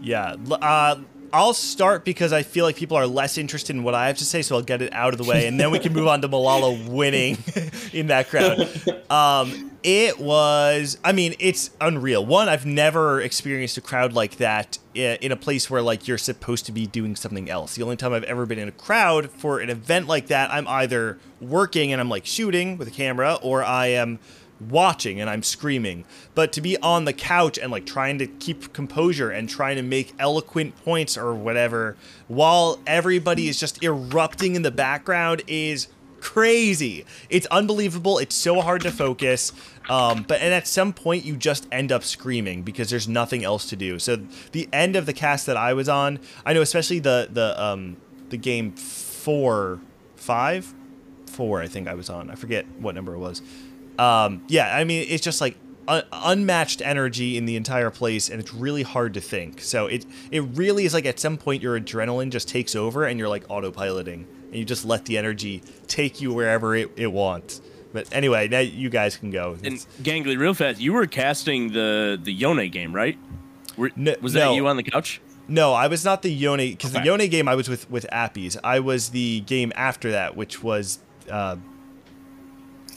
Yeah, uh, I'll start because I feel like people are less interested in what I have to say, so I'll get it out of the way, and then we can move on to Milala winning in that crowd. Um, it was, I mean, it's unreal. One, I've never experienced a crowd like that in a place where like you're supposed to be doing something else. The only time I've ever been in a crowd for an event like that, I'm either working and I'm like shooting with a camera, or I am watching and I'm screaming. But to be on the couch and like trying to keep composure and trying to make eloquent points or whatever while everybody is just erupting in the background is crazy. It's unbelievable. It's so hard to focus. Um, but and at some point you just end up screaming because there's nothing else to do. So the end of the cast that I was on, I know especially the the um the game four, five, four I think I was on. I forget what number it was. Um, yeah, I mean it's just like un- unmatched energy in the entire place, and it's really hard to think. So it it really is like at some point your adrenaline just takes over, and you're like autopiloting, and you just let the energy take you wherever it, it wants. But anyway, now you guys can go. And Gangly, real fast, you were casting the the Yone game, right? Were, No- was no. that you on the couch? No, I was not the Yone because the Yone game I was with with Appies. I was the game after that, which was uh,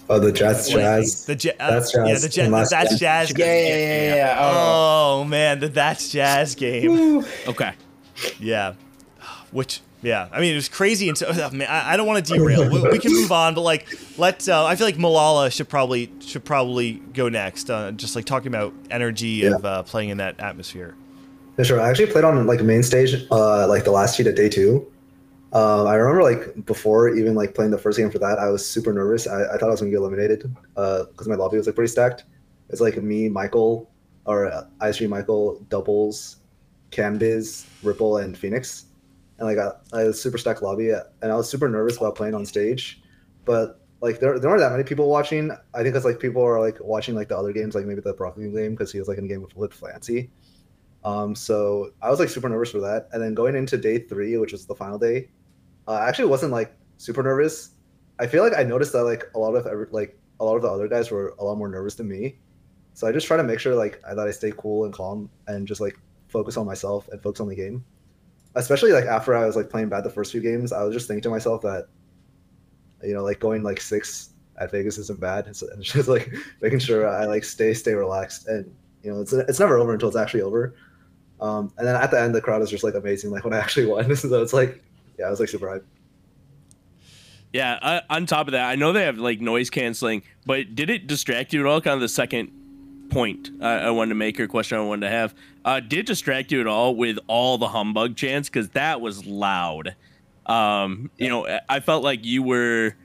Oh, the jazz, jazz. the ja- uh, That's yeah, the ja- and Last that's Dance. jazz. Yeah, yeah, yeah, yeah. yeah. Oh. Oh man, the that's jazz game. Okay. Yeah, which yeah, I mean it was crazy and so oh, man, I, I don't want to derail. we, we can move on, but like let's. Uh, I feel like Milala should probably should probably go next. Uh, just like talking about energy of uh, playing in that atmosphere. Yeah, sure. I actually played on like main stage, uh, like the last heat at day two. Um, I remember like before even like playing the first game for that, I was super nervous. I, I thought I was gonna get eliminated because my lobby was like pretty stacked. It's like me, Michael, or uh, ISG Michael, doubles, Cambiz, Ripple, and Phoenix, and like I, I a super stacked lobby, and I was super nervous about playing on stage. But like there, there aren't that many people watching. I think it's like people are like watching like the other games, like maybe the Broccoli game because he was like in a game with with Flancy. Um, so I was like super nervous for that. And then going into day three, which was the final day, uh, I actually wasn't like super nervous. I feel like I noticed that like a lot of every, like a lot of the other guys were a lot more nervous than me. So I just try to make sure like I thought I stay cool and calm and just like focus on myself and focus on the game. Especially like after I was like playing bad the first few games, I was just thinking to myself that you know like going like six at Vegas isn't bad. It's, it's just like making sure I like stay stay relaxed and you know it's it's never over until it's actually over. Um, and then at the end, the crowd is just like amazing. Like when I actually won, so it's like, yeah, I was like super hyped. Yeah. Uh, on top of that, I know they have like noise canceling, but did it distract you at all? Kind of the second point uh, I wanted to make or question I wanted to have. Uh, did it distract you at all with all the humbug chants? Because that was loud. Um, you know, I felt like you were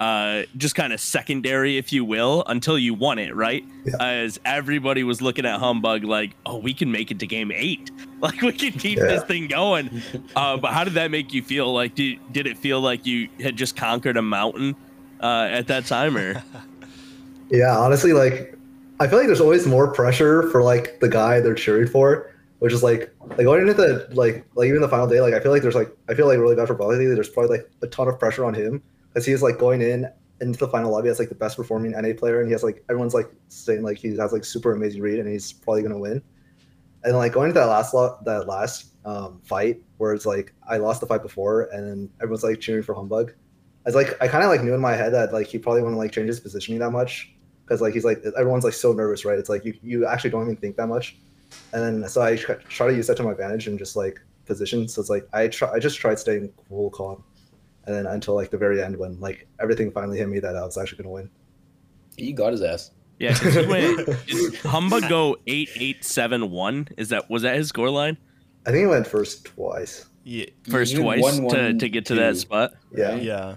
uh, just kind of secondary, if you will, until you won it, right? Yeah. As everybody was looking at Humbug like, oh, we can make it to game eight. Like, we can keep Yeah. this thing going. Uh, but how did that make you feel? Like, did, did it feel like you had just conquered a mountain uh, at that time? Or, Yeah, honestly, like I feel like there's always more pressure for like the guy they're cheering for, which is like like going into the like like even the final day. Like I feel like there's like I feel like really bad for Bali. There's probably like a ton of pressure on him because he's like going in into the final lobby as like the best performing NA player, and he has like everyone's like saying like he has like super amazing read, and he's probably gonna win. And like going into that last lo- that last um, fight where it's like I lost the fight before, and everyone's like cheering for Humbug. I was like I kind of like knew in my head that like he probably wouldn't like change his positioning that much because like he's like everyone's like so nervous, right? It's like you you actually don't even think that much. And then so I try to use that to my advantage and just like position. So it's like I try I just tried staying cool, calm, and then until like the very end when like everything finally hit me that I was actually gonna win. He got his ass. yeah, 'cause he went, did Humbug go 8871? Is that, was that his score line? I think he went first twice. Yeah. First You twice won to, one, to get to two. that spot? Yeah. Yeah.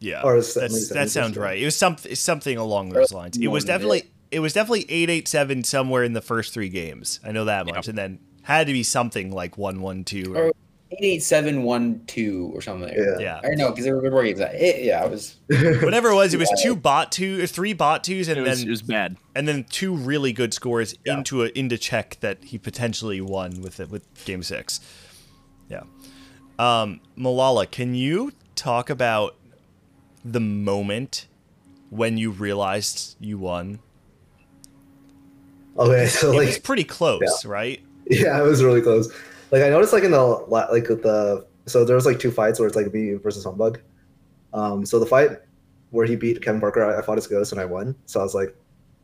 Yeah. Or is that- That's, that that is sounds right. right. It was something something along those lines. It was One minute. definitely it was definitely 887 somewhere in the first 3 games. I know that much. And then had to be something like 112 or Or- Eight eight seven one two or something. Yeah. yeah. I know because there were more games. That, it, yeah, it was. Whatever it was, it was two bot two or three bot twos and It was, then it was bad. and then two really good scores Yeah. into a into check that he potentially won with it with game six. Yeah. Um, Milala, can you talk about the moment when you realized you won? Okay, so it like was pretty close, right? Yeah, it was really close. Like I noticed, like in the like with the so there was like two fights where it's like me versus Humbug. Um, so the fight where he beat Kevin Parker, I, I fought his ghost and I won. So I was like,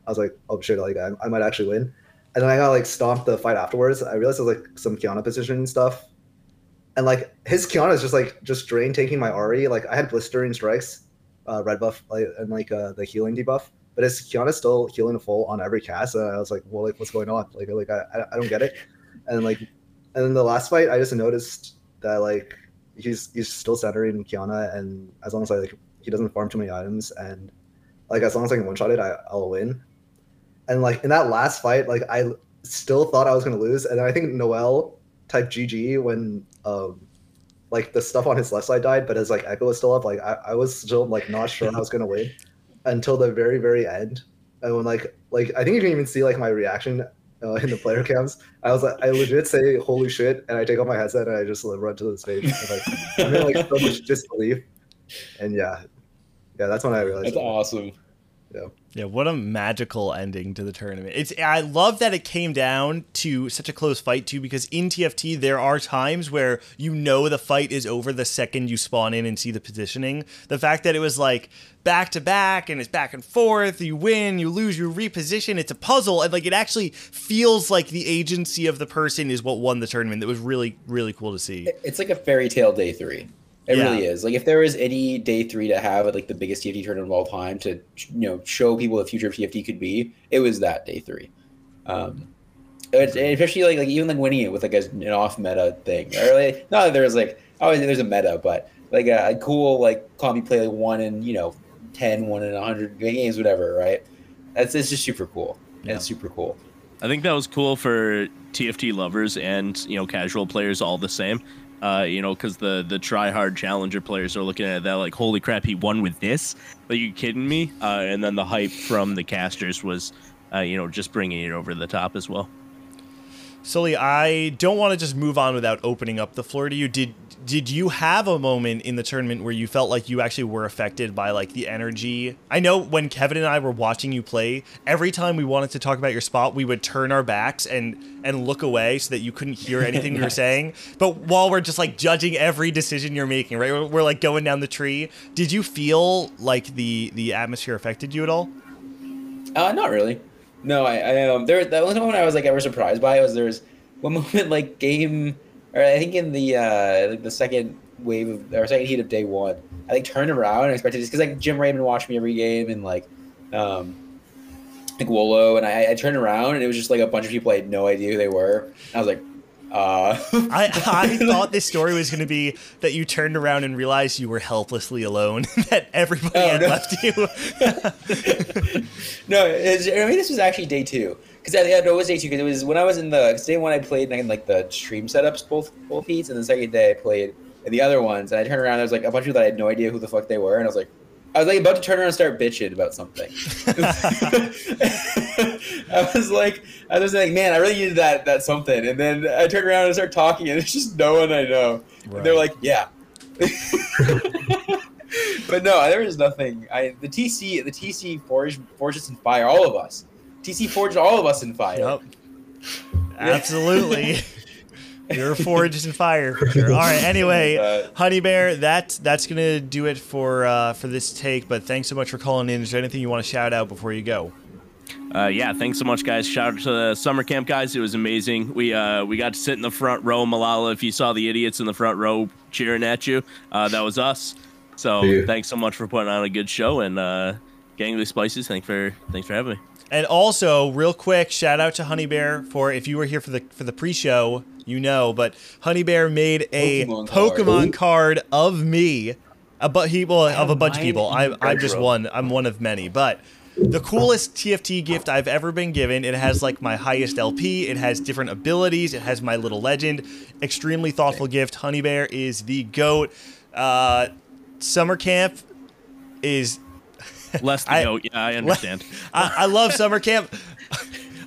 I was like, oh shit, like I, I might actually win. And then I got like stomped the fight afterwards. I realized was like some Qiyana position stuff. And like his Qiyana is just like just drain taking my Ahri. Like I had blistering strikes, uh, red buff, like and like uh, the healing debuff. But his Qiyana still healing full on every cast. And I was like, well, like what's going on? Like like I- I don't get it. And like and then the last fight, I just noticed that like he's he's still centering Qiyana, and as long as I like he doesn't farm too many items, and like as long as I can one shot it, I, I'll win. And like in that last fight, like I still thought I was gonna lose, and I think Noel typed GG when um like the stuff on his left side died, but his like Ekko was still up. Like I, I was still like not sure I was gonna win until the very very end, and when like like I think you can even see like my reaction uh, in the player cams. I was like, I legit say "Holy shit!" and I take off my headset and I just like, run to the stage. I'm in like so much disbelief, and yeah, yeah, that's when I realized. That's awesome. Yeah, what a magical ending to the tournament. It's I love that it came down to such a close fight too because in TFT there are times where you know the fight is over the second you spawn in and see the positioning. The fact that it was like back to back and it's back and forth, you win, you lose, you reposition, it's a puzzle and like it actually feels like the agency of the person is what won the tournament. That was really really cool to see. It's like a fairy tale day three. It Yeah. really is. Like if there was any day three to have like the biggest TFT tournament of all time to you know show people the future of TFT could be, it was that day three. Um, it's, and especially like like even like winning it with like a, an off meta thing, or like not that there's like oh there's a meta, but like a, a cool like combi play like one in you know 10, one in hundred games, whatever, right? That's it's just super cool. Yeah. It's super cool. I think that was cool for TFT lovers and you know casual players all the same. Uh, you know, because the the try hard challenger players are looking at that like, holy crap, he won with this? Like, you kidding me? Uh, and then the hype from the casters was, uh, you know, just bringing it over the top as well. Sully, I don't want to just move on without opening up the floor to you. Did did you have a moment in the tournament where you felt like you actually were affected by like the energy? I know when Kevin and I were watching you play, every time we wanted to talk about your spot, we would turn our backs and and look away so that you couldn't hear anything we were saying. But while we're just like judging every decision you're making, right? We're, we're like going down the tree. Did you feel like the the atmosphere affected you at all? Uh, not really. No, I, I um, there. The only one I was like ever surprised by was there's one moment like game, or I think in the uh like the second wave of or second heat of day one, I like turned around and expected this because like Jim Raymond watched me every game and like um like Wolo and I, I turned around and it was just like a bunch of people I had no idea who they were. I was like, uh I, I thought this story was going to be that you turned around and realized you were helplessly alone, that everybody Oh, had no. left you. no, it's, I mean this was actually day two because I, I know it was day two because it was when I was in the 'cause day one I played in like the stream setups both both heats and the second day I played in the other ones and I turned around there was like a bunch of people that I had no idea who the fuck they were and I was like I was like about to turn around and start bitching about something. I was like I was like man I really needed that that something and then I turned around and started talking and it's just no one I know and they're like yeah. but no, there was nothing. I the TC the TC forged forged us in fire, all of us. TC forged all of us in fire. Yep. Absolutely. You're forged in fire for sure. All right. Anyway, Uh, Honey Bear, that's that's gonna do it for uh, for this take. But thanks so much for calling in. Is there anything you want to shout out before you go? Uh, yeah, thanks so much, guys. Shout out to the summer camp guys. It was amazing. We uh, we got to sit in the front row. Milala, if you saw the idiots in the front row cheering at you, uh, that was us. So thanks so much for putting on a good show and uh, Gangly Spices. Thanks for thanks for having me. And also, real quick, shout out to Honey Bear for if you were here for the for the pre-show, you know, but Honey Bear made a Pokemon card. Pokemon card of me, a but he well of a bunch of people. I'm I'm just one. I'm one of many, but. The coolest TFT gift I've ever been given. It has like my highest LP. It has different abilities. It has my little legend. Extremely thoughtful gift. Honey Bear is the goat. Uh, summer camp is Less to I- go. Yeah, I understand. I, I love summer camp.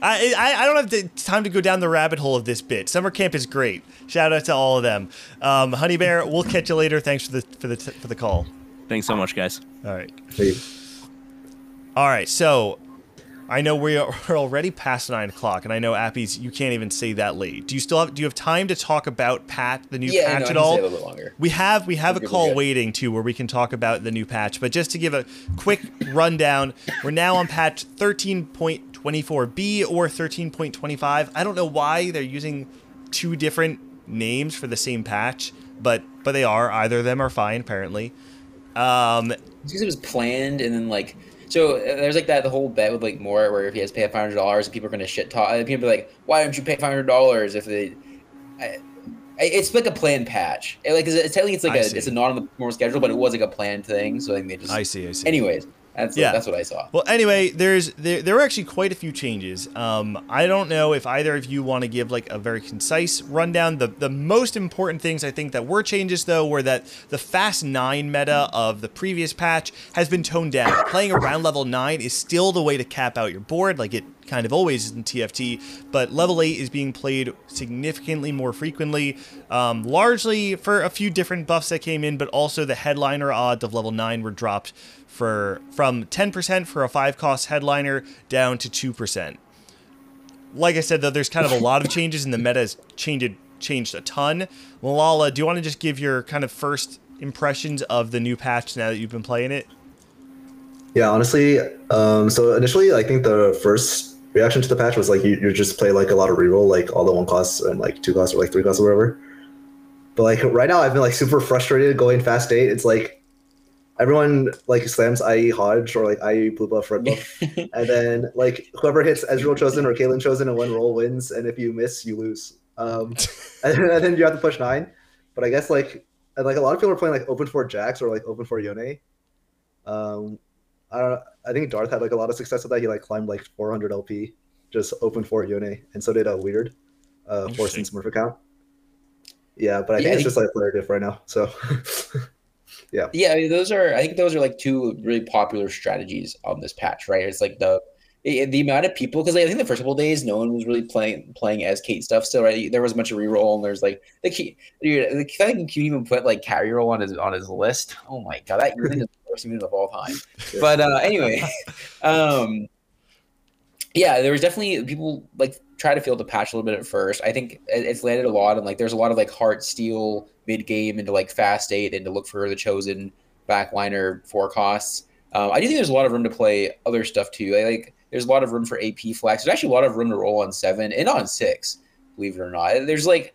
I, I I don't have the time to go down the rabbit hole of this bit. Summer camp is great. Shout out to all of them. Um, Honey Bear, we'll catch you later. Thanks for the for the for the call. thanks so much, guys. All right. Hey, All right. So I know we are already past nine o'clock, and I know Appies, you can't even say that late. Do you still have Do you have time to talk about Pat the new yeah, patch can at all? stay a little longer. We have we have a We're call waiting too where we can talk about the new patch. But just to give a quick rundown, we're now on patch 13.24b or 13.25. I don't know why they're using two different names for the same patch, but but they are. Either of them are fine apparently. Um, because it was planned and then like so uh, there's like that the whole bet with like Mort where if he has to pay five hundred dollars and people are gonna shit talk people are like why don't you pay five hundred dollars if they I, I, it's like a planned patch it, like it's, it's technically it's like I a see. it's a not on the normal schedule but it was like a planned thing so I think they just I see. I see. anyways that's Yeah. that's what I saw Well, anyway, there's there, there were actually quite a few changes. Um, I don't know if either of you want to give like a very concise rundown. The the most important things I think that were changes though were that the fast nine meta of the previous patch has been toned down. Playing around level nine is still the way to cap out your board, like it kind of always is in TFT. But level eight is being played significantly more frequently, um, largely for a few different buffs that came in, but also the headliner odds of level nine were dropped for from 10% for a five cost headliner down to 2%. Like I said though, there's kind of a lot of changes and the meta has changed changed a ton. Milala, do you want to just give your kind of first impressions of the new patch now that you've been playing it? Yeah, honestly, um, so initially, I think the first reaction to the patch was like you, you just play like a lot of reroll, like all the one costs and like two costs or like three costs or whatever. But like right now, I've been like super frustrated going fast eight. It's like everyone like slams IE HoJ or like IE blue buff red buff, and then like whoever hits Ezreal chosen or Caitlyn chosen in one roll wins, and if you miss, you lose. Um, and, then- and then you have to push nine. But I guess like and like a lot of people are playing like open for Jax or like open for Yone. Um, I don't. I think Darth had like a lot of success with that. He like climbed like 400 LP, just open for Yone, and so did a weird, uh. Forsen Smurf account. Yeah, but I Yeah, think it's just like player diff right now. So yeah. I mean, those are I think those are like two really popular strategies on this patch right? It's like the it- the amount of people because like, I think the first couple days no one was really playing playing as Cait stuff still right? There was a bunch of reroll and there's like the key the, think you even put like carry roll on his on his list. Oh my god that unit is the worst unit of all time. But uh anyway um yeah there was definitely people like try to feel the patch a little bit at first I think it's landed a lot and like there's a lot of like Heartsteel mid game into like fast eight and to look for the chosen backliner four costs um, I do think there's a lot of room to play other stuff too. I like there's a lot of room for AP flex. There's actually a lot of room to roll on seven and on six. believe it or not. There's like,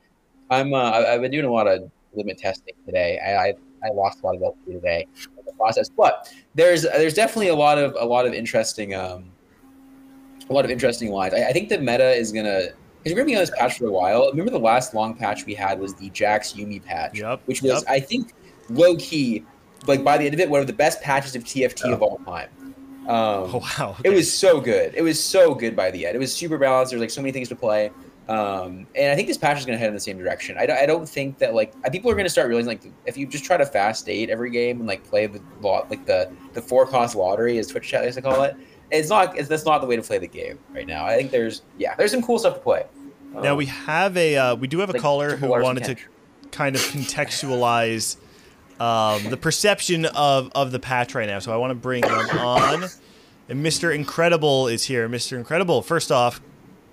I'm uh, I've been doing a lot of limit testing today. I I, I lost a lot of LP today in the process, but there's there's definitely a lot of a lot of interesting um a lot of interesting lines. I, I think the meta is gonna. Because we're gonna be on this patch for a while. Remember the last long patch we had was the Jax Yumi patch, Yep, which was yep. I think low key, like by the end of it, one of the best patches of TFT of all time. Um, Oh wow. it was so good. It was so good by the end. It was super balanced. There's like so many things to play. Um, and I think this patch is going to head in the same direction. I don't, I don't think that like people are going to start realizing like if you just try to fast state every game and like play the lot like the the four cost lottery as Twitch chat likes to call it, it's not it's, that's not the way to play the game right now. I think there's yeah there's some cool stuff to play. Now Um, we have a uh, we do have a like caller who wanted to kind of contextualize um, the perception of of the patch right now. So I want to bring them on. And Mr. Incredible is here. Mr. Incredible, first off,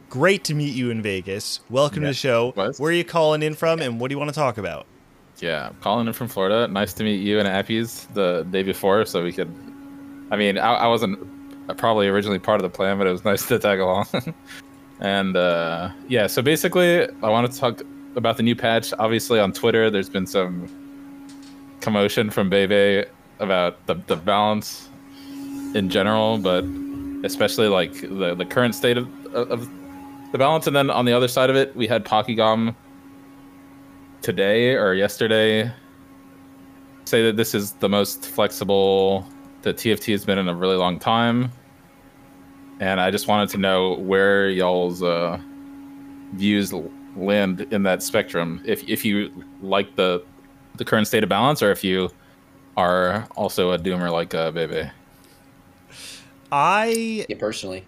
great to meet you in Vegas. Welcome to the show. was. Where are you calling in from, and what do you want to talk about? Yeah, I'm calling in from Florida. Nice to meet you and Appies the day before, so we could. I mean, I, I wasn't probably originally part of the plan, but it was nice to tag along. and uh, yeah, so basically, I want to talk about the new patch. Obviously, on Twitter, there's been some commotion from Bebe about the, the balance in general, but especially like the, the current state of, of the balance. And then on the other side of it, we had Pokygom today or yesterday say that this is the most flexible that TFT has been in a really long time. And I just wanted to know where y'all's uh, views land in that spectrum. If if you like the the current state of balance, or if you are also a doomer like uh, Bebe. I yeah personally,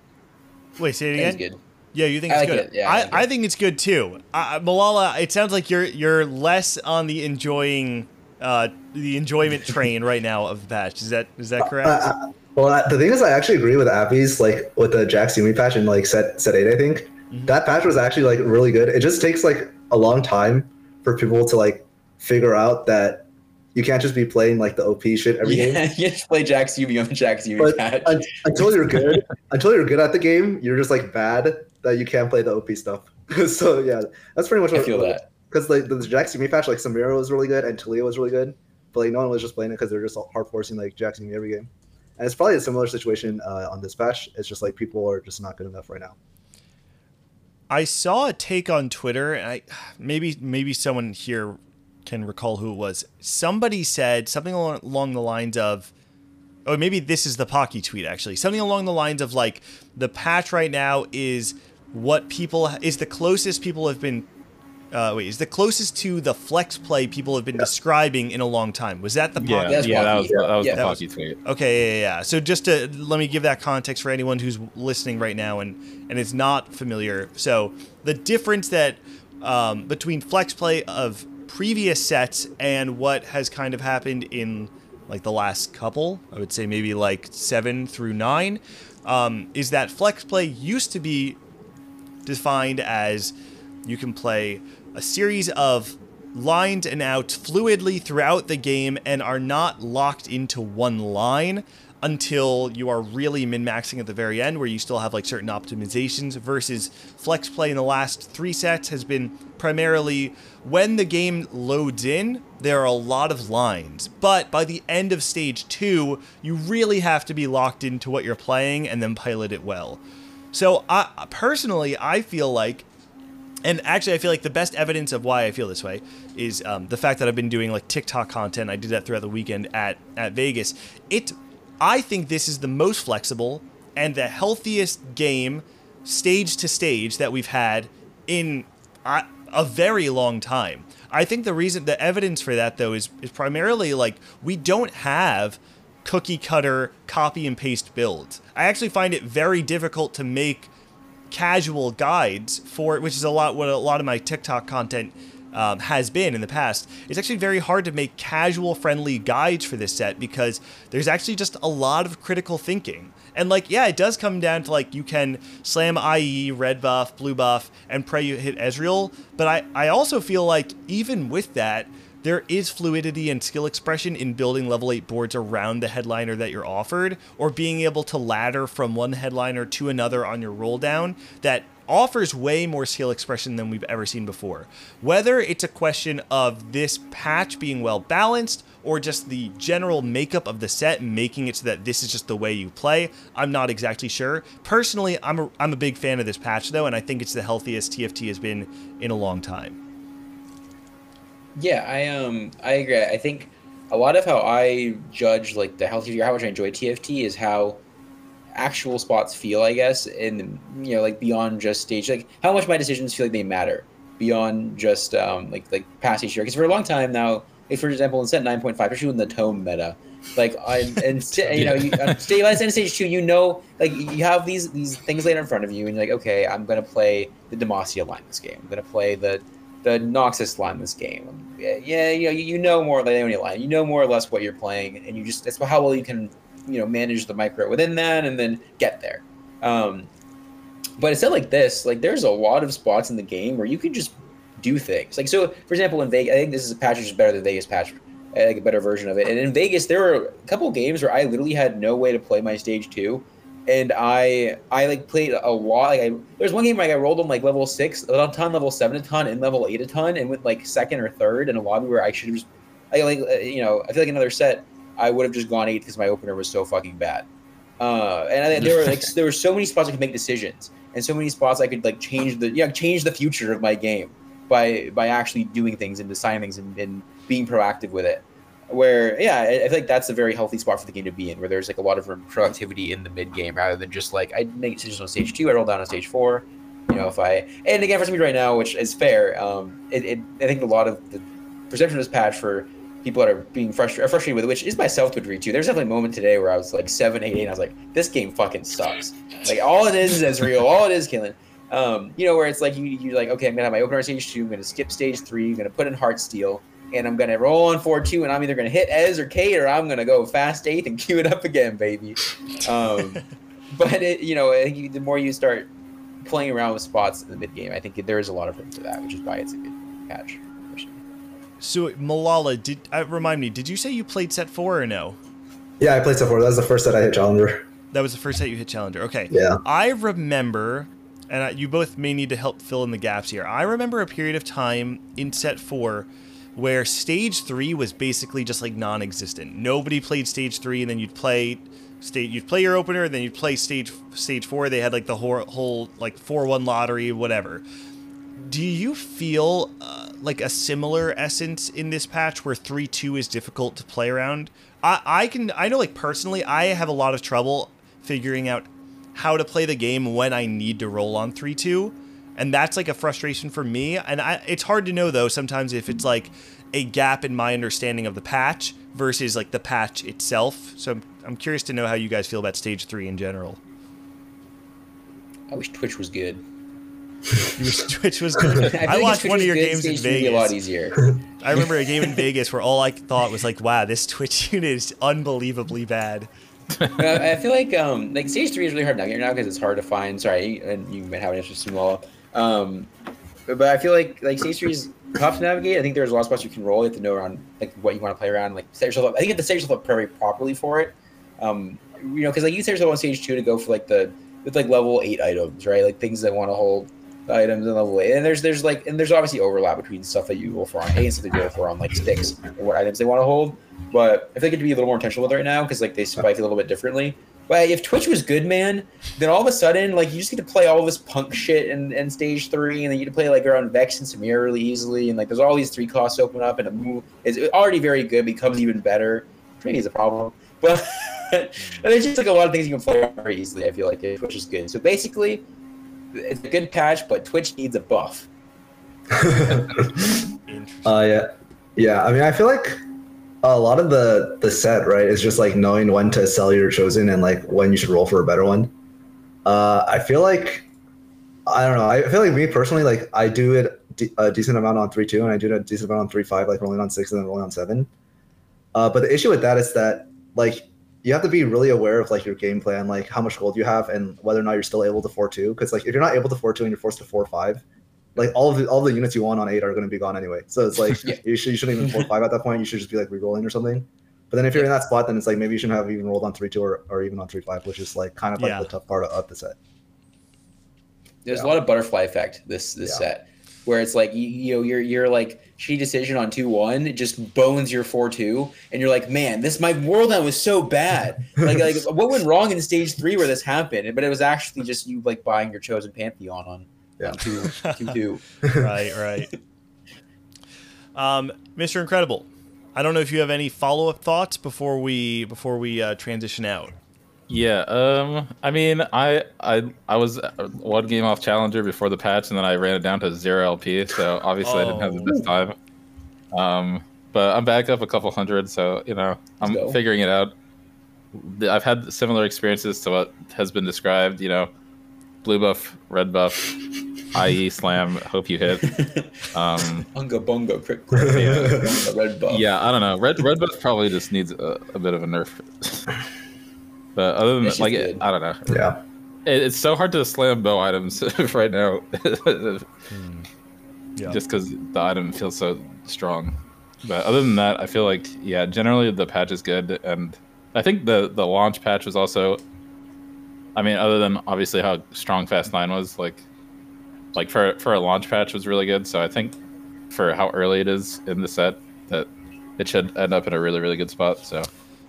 wait. Say it again. it's good. Yeah, you think I it's like good. it. Yeah, I I, like I think it's good too. Uh, Milala, it sounds like you're you're less on the enjoying uh, the enjoyment train right now of the patch. Is that is that correct? Uh, uh, well, the thing is, I actually agree with Appies like with the Jax Yumi patch in like set set eight. I think Mhm. that patch was actually like really good. It just takes like a long time for people to like figure out that you can't just be playing like the OP shit every game. Yeah, you just play Jax Yumi on Jax Yumi patch. un- until you're good, until you're good at the game, you're just like bad that you can't play the OP stuff. so yeah, that's pretty much What I feel that. because like the Jax Yumi patch, like Samira was really good and Taliyah was really good, but like no one was just playing it because they're just hard forcing like Jax Yumi every game. And it's probably a similar situation uh, on this patch. It's just like people are just not good enough right now. I saw a take on Twitter, and I maybe maybe someone here can recall who it was. Somebody said something along, along the lines of, oh, maybe this is the Pocky tweet actually. Something along the lines of like the patch right now is what people is the closest people have been. Uh, wait, is the closest to the flex play people have been describing in a long time. Was that the Pocky? Yeah, That's yeah, that was that was Yeah, the Pocky tweet. Okay, yeah, yeah, yeah. So just to let me give that context for anyone who's listening right now and and is not familiar. So the difference that um, between flex play of previous sets and what has kind of happened in like the last couple, I would say maybe like seven through nine, um, is that flex play used to be defined as you can play a series of lined and out fluidly throughout the game and are not locked into one line until you are really min-maxing at the very end where you still have like certain optimizations versus flex play in the last three sets has been primarily when the game loads in there are a lot of lines. But by the end of stage two you really have to be locked into what you're playing and then pilot it well. So I personally, I feel like, and actually, I feel like the best evidence of why I feel this way is um, the fact that I've been doing like TikTok content. I did that throughout the weekend at at Vegas. It, I think this is the most flexible and the healthiest game, stage to stage, that we've had in a, a very long time. I think the reason, the evidence for that though, is is primarily like we don't have cookie cutter copy and paste builds. I actually find it very difficult to make casual guides for which is a lot what a lot of my TikTok content um, has been in the past. It's actually very hard to make casual friendly guides for this set because there's actually just a lot of critical thinking. And like, yeah, it does come down to like you can slam IE, red buff, blue buff, and pray you hit Ezreal. But I, I also feel like even with that, there is fluidity and skill expression in building level 8 boards around the headliner that you're offered, or being able to ladder from one headliner to another on your roll down that offers way more skill expression than we've ever seen before. Whether it's a question of this patch being well balanced or just the general makeup of the set making it so that this is just the way you play, I'm not exactly sure. Personally, I'm a, I'm a big fan of this patch though, and I think it's the healthiest TFT has been in a long time. Yeah, I um I agree. I think a lot of how I judge like the healthy how much I enjoy TFT is how actual spots feel, I guess, and you know, like beyond just stage, like how much my decisions feel like they matter beyond just um like like past each year. Because for a long time now, like for example, in set nine point five, especially in the tome meta, like I and st- you know, you, uh, stage end stage two, you know, like you have these these things laid in front of you, and you're like, okay, I'm gonna play the Demacia line this game. I'm gonna play the the Noxus line this game. Yeah, yeah, you know, you, know more than any line. You know more or less what you're playing, and you just that's how well you can you know manage the micro within that, and then get there. Um, but instead, like this, like there's a lot of spots in the game where you can just do things. Like so, for example, in Vegas, I think this is a patch which is better than Vegas patch, like a better version of it. And in Vegas, there were a couple games where I literally had no way to play my stage two, and I I like played a lot. Like I, there's one game where like, I rolled on like level six a ton, level seven a ton, and level eight a ton, and went like second or third in a lobby where I should have just, I like uh, you know I feel like another set I would have just gone eight because my opener was so fucking bad. Uh, and I, there were like there were so many spots I could make decisions, and so many spots I could like change the yeah change the future of my game by by actually doing things and deciding things and, and being proactive with it where yeah I, feel like that's a very healthy spot for the game to be in where there's like a lot of room productivity in the mid game rather than just like i make decisions on stage two i roll down on stage four you know if i and again for somebody right now which is fair um it, it i think a lot of the perception of this patch for people that are being frustrated, frustrated with it, which is myself to a degree too. There's definitely a moment today where I was like seven, eight, eight, and I was like, this game fucking sucks. Like all it is is Ezreal, all it is killing. Um, you know, where it's like you you're like, okay, I'm gonna have my opener on stage two, I'm gonna skip stage three, I'm gonna put in Heartsteel, and I'm gonna roll on four two, and I'm either gonna hit Ez or Cait, or I'm gonna go fast eighth and queue it up again, baby. Um, but it, you know, I think the more you start playing around with spots in the mid game, I think there is a lot of room for that, which is why it's a good catch. So Milala, did uh, remind me? Did you say you played set four or no? Yeah, I played set four. That was the first set I hit Challenger. That was the first set you hit Challenger. Okay. Yeah. I remember, and you both may need to help fill in the gaps here. I remember a period of time in set four where stage three was basically just like non-existent. Nobody played stage three, and then you'd play stage you'd play your opener, then you'd play stage stage four. They had like the whole, whole like four one lottery, whatever. Do you feel uh, like a similar essence in this patch where three two is difficult to play around? I I can I know like personally I have a lot of trouble figuring out how to play the game when I need to roll on three two and that's like a frustration for me and I, it's hard to know though sometimes if it's like a gap in my understanding of the patch versus like the patch itself so i'm, I'm curious to know how you guys feel about stage three in general I wish Twitch was good. You wish twitch was good feel i, watched one of your good, games in stage three would be a lot vegas easier. i remember a game in vegas where all i thought was like wow this twitch unit is unbelievably bad I I feel like um like stage three is really hard now because it's hard to find. Sorry, and you might have an interesting wall. Um, but, I feel like like stage three is tough to navigate. I think there's a lot of spots you can roll. You have to know around like what you want to play around. Like set yourself up. I think you have to set yourself up very properly for it. Um, you know, because like you set yourself on stage two to go for like the with like level eight items, right? Like things that want to hold items in level eight. And there's there's like and there's obviously overlap between stuff that you go for on A and stuff that you go for on like sticks and what items they want to hold. But I think it to be a little more intentional with it right now because like they spike a little bit differently. But if Twitch was good, man, then all of a sudden, like you just get to play all this punk shit in, in stage three, and then you get to play like around Vex and Samir really easily, and like there's all these three costs open up, and a move is already very good, becomes even better. Maybe is a problem, but and there's just like a lot of things you can play very easily. I feel like if Twitch is good. So basically, it's a good patch, but Twitch needs a buff. Uh, yeah, yeah. I mean, I feel like a lot of the the set right is just like knowing when to sell your chosen and like when you should roll for a better one. Uh, I feel like I don't know. I feel like me personally, like I do it a decent amount on three two, and I do it a decent amount on three five, like rolling on six and then rolling on seven. Uh, but the issue with that is that like you have to be really aware of like your game plan, like how much gold you have, and whether or not you're still able to four two. Because like if you're not able to four two and you're forced to four five, like all of the all the units you want on eight are going to be gone anyway. So it's like Yeah. you should you shouldn't even four five at that point. You should just be like re-rolling or something. But then if you're in that spot, then it's like maybe you shouldn't have even rolled on three two or, or even on three five, which is like kind of like Yeah. the tough part of, of the set. There's Yeah. a lot of butterfly effect this this Yeah. set, where it's like you, you know you're like she decision on two one it just bones your four two, and you're like, man, this my world now was so bad. like like what went wrong in stage three where this happened? But it was actually just you like buying your chosen pantheon on Yeah. on two two two. right, right. Um, Mr. Incredible, I don't know if you have any follow up thoughts before we before we uh, transition out. Yeah, um, I mean, I I I was one game off challenger before the patch, and then I ran it down to zero LP. So obviously, I didn't have the Oh. best time. Um, but I'm back up a couple hundred, so you know, I'm Let's figuring it out. I've had similar experiences to what has been described. You know, blue buff, red buff, IE slam. Hope you hit. Um, Unga bunga crit crit. Yeah. Red buff. yeah, I don't know. Red red buff probably just needs a, a bit of a nerf. but other than It's that, like, it. I don't know. Yeah. It, it's so hard to slam bow items right now, Yeah. just because the item feels so strong. But other than that, I feel like yeah, generally the patch is good, and I think the the launch patch was also. I mean, other than obviously how strong Fast Nine was, like, like for for a launch patch was really good. So I think for how early it is in the set, that it should end up in a really really good spot. So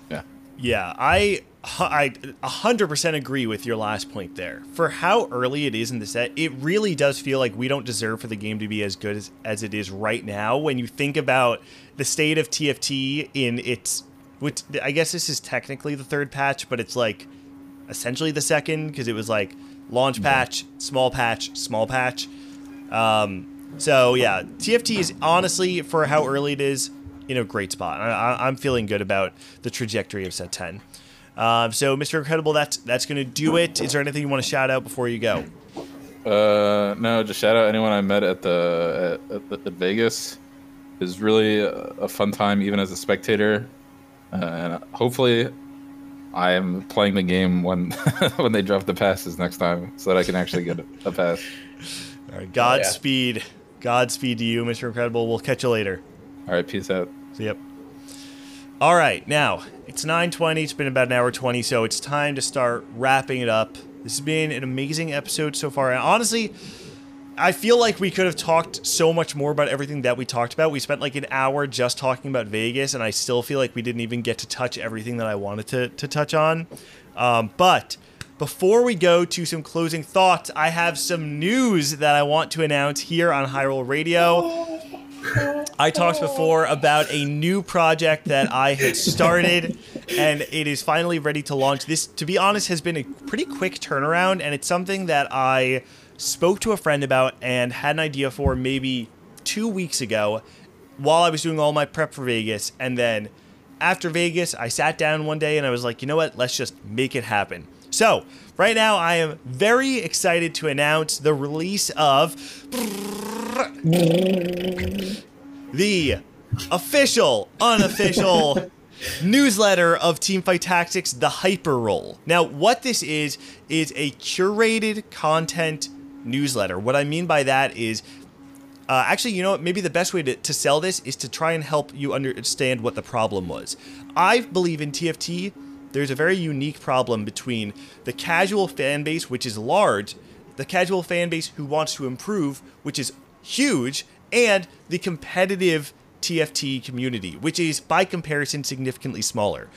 Yeah, Yeah, I I 100% agree with your last point there. For how early it is in the set, it really does feel like we don't deserve for the game to be as good as, as it is right now. When you think about the state of TFT in its, which I guess this is technically the third patch, but it's like essentially the second because it was like launch patch, small patch, small patch. Um, so yeah, TFT is honestly for how early it is in a great spot. I, I, I'm feeling good about the trajectory of set 10. Um, so Mr. Incredible, that's that's gonna do it. Is there anything you want to shout out before you go? Uh, no, just shout out anyone I met at the at, at, at Vegas. It was really a, a fun time, even as a spectator. Uh, and hopefully, I am playing the game when when they drop the passes next time, so that I can actually get a pass. All right, Godspeed, Godspeed to you, Mr. Incredible. We'll catch you later. All right, peace out. So, yep. All right, now it's 9:20. It's been about an hour 20, so it's time to start wrapping it up. This has been an amazing episode so far, and honestly, I feel like we could have talked so much more about everything that we talked about. We spent like an hour just talking about Vegas, and I still feel like we didn't even get to touch everything that I wanted to to touch on. Um, but before we go to some closing thoughts, I have some news that I want to announce here on High Roll Radio. I talked before about a new project that I had started, and it is finally ready to launch. This, to be honest, has been a pretty quick turnaround, and it's something that I spoke to a friend about and had an idea for maybe two weeks ago while I was doing all my prep for Vegas. And then after Vegas, I sat down one day and I was like, you know what? Let's just make it happen. So, right now, I am very excited to announce the release of the official, unofficial newsletter of Teamfight Tactics, the Hyper Roll. Now, what this is, is a curated content newsletter. What I mean by that is, uh, actually, you know? Maybe the best way to, to sell this is to try and help you understand what the problem was. I believe in TFT, there's a very unique problem between the casual fan base, which is large, the casual fan base who wants to improve, which is huge, and the competitive TFT community, which is by comparison significantly smaller.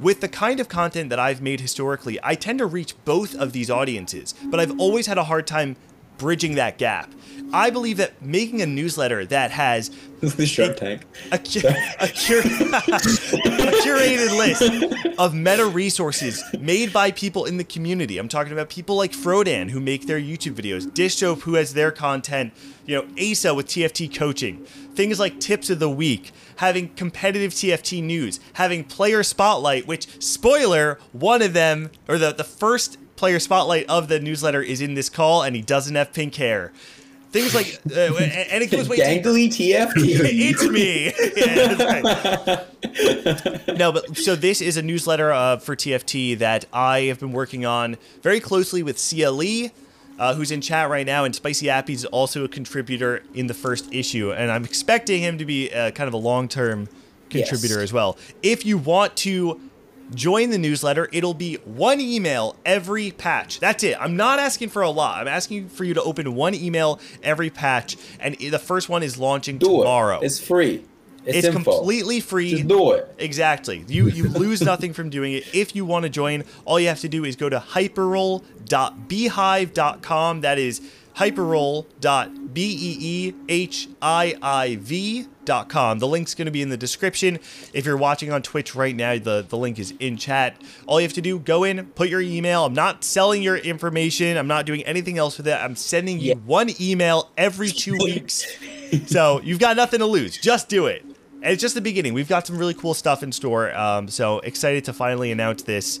With the kind of content that I've made historically, I tend to reach both of these audiences, but I've always had a hard time bridging that gap. I believe that making a newsletter that has the Shark Tank. a, a, cur- a curated list of meta resources made by people in the community. I'm talking about people like Frodan who make their YouTube videos, Dishsoap who has their content, you know, Asa with TFT coaching, things like tips of the week, having competitive TFT news, having player spotlight, which spoiler, one of them or the the first player spotlight of the newsletter is in this call and he doesn't have pink hair. Things like, uh, and it goes way deeper Gangly TFT. it's me. Yeah, right. no, but so this is a newsletter uh, for TFT that I have been working on very closely with CLE, uh, who's in chat right now, and Spicy Appy is also a contributor in the first issue, and I'm expecting him to be uh, kind of a long-term contributor Yes. as well. If you want to join the newsletter. It'll be one email every patch. That's it. I'm not asking for a lot. I'm asking for you to open one email every patch, and the first one is launching Do tomorrow. it. It's free. It's, It's completely free. Just do it. Exactly. You you lose nothing from doing it. If you want to join, all you have to do is go to hyperroll.beehiiv.com. That is hyperroll.beehiiv.com. The link's going to be in the description. If you're watching on Twitch right now, the, the link is in chat. All you have to do, go in, put your email. I'm not selling your information. I'm not doing anything else with it. I'm sending you Yeah. one email every two weeks. So you've got nothing to lose. Just do it. And it's just the beginning. We've got some really cool stuff in store. Um, so excited to finally announce this.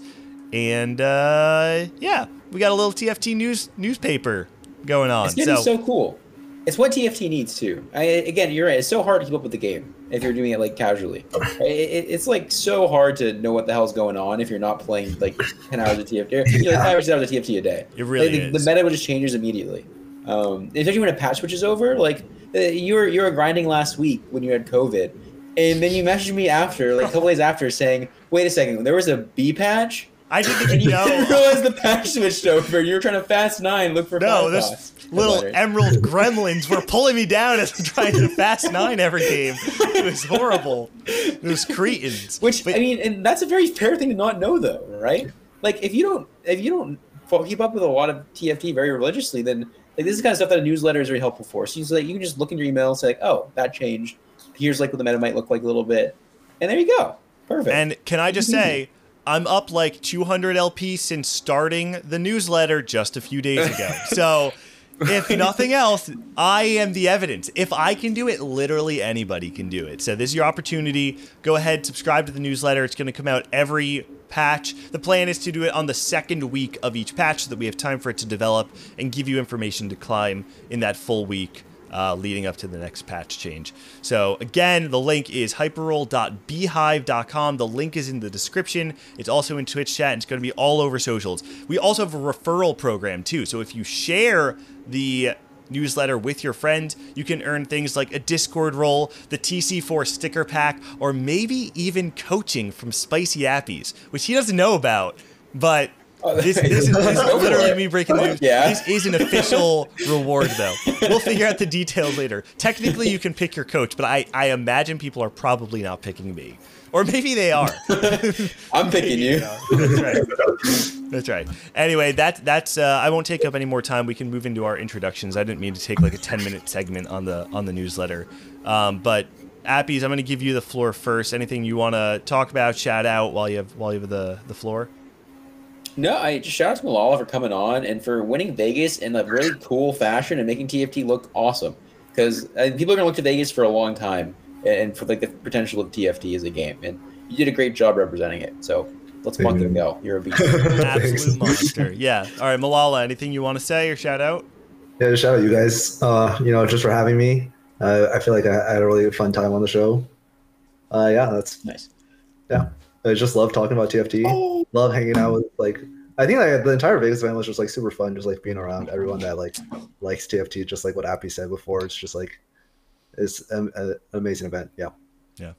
And uh, yeah, we got a little TFT news newspaper going on. It's getting So, so cool. It's what TFT needs too. I, again, you're right. It's so hard to keep up with the game if you're doing it like casually. It, it, it's like so hard to know what the hell's going on if you're not playing like ten hours of TFT. You know, like five or six hours of TFT a day. It really Like, the, is. the meta just changes immediately. Um, especially when a patch switches over. Like uh, you were you were grinding last week when you had COVID, and then you messaged me after, like a couple days after, saying, "Wait a second, there was a B patch." I didn't even you know. realized the patch switched over. You were trying to fast nine, look for No, those little emerald gremlins were pulling me down as I'm trying to fast nine every game. It was horrible. Those cretins. Which But- I mean, and that's a very fair thing to not know, though, right? Like if you don't, if you don't keep up with a lot of TFT very religiously, then like this is the kind of stuff that a newsletter is very helpful for. So you just, like you can just look in your email and say, like, oh, that changed. Here's like what the meta might look like a little bit, and there you go. Perfect. And can I just say, I'm up like 200 LP since starting the newsletter just a few days ago. So, if nothing else, I am the evidence. If I can do it, literally anybody can do it. So, this is your opportunity. Go ahead, subscribe to the newsletter. It's going to come out every patch. The plan is to do it on the second week of each patch so that we have time for it to develop and give you information to climb in that full week uh, leading up to the next patch change. So again, the link is hyperroll.beehiiv.com. The link is in the description. It's also in Twitch chat. And it's going to be all over socials. We also have a referral program too. So if you share the newsletter with your friend, you can earn things like a Discord role, the TC4 sticker pack, or maybe even coaching from Spicy Appies, which he doesn't know about. But this, this is, this is literally me breaking the news. Yeah. This is an official reward, though. We'll figure out the details later. Technically, you can pick your coach, but I, I imagine people are probably not picking me. Or maybe they are. I'm picking you. That's right. That's right. Anyway, that that's uh, I won't take up any more time. We can move into our introductions. I didn't mean to take like a 10 minute segment on the on the newsletter. Um, but Appies, I'm going to give you the floor first. Anything you want to talk about, shout out while you have while you have the the floor? No, I just shout out to Milala for coming on and for winning Vegas in a really cool fashion and making TFT look awesome. Because uh, people are gonna look to Vegas for a long time and for like the potential of TFT as a game, and you did a great job representing it. So let's Thank monk you. and go. You're a beast. Absolute monster. Yeah. All right, Milala. Anything you want to say or shout out? Yeah, shout out you guys. Uh, you know, just for having me. Uh, I feel like I, I had a really fun time on the show. Uh, yeah, that's nice. yeah. I just love talking about TFT. Oh. Love hanging out with like. I think like, the entire Vegas event was just like super fun, just like being around everyone that like likes TFT. Just like what Appy said before, it's just like it's an, an amazing event. Yeah. Yeah.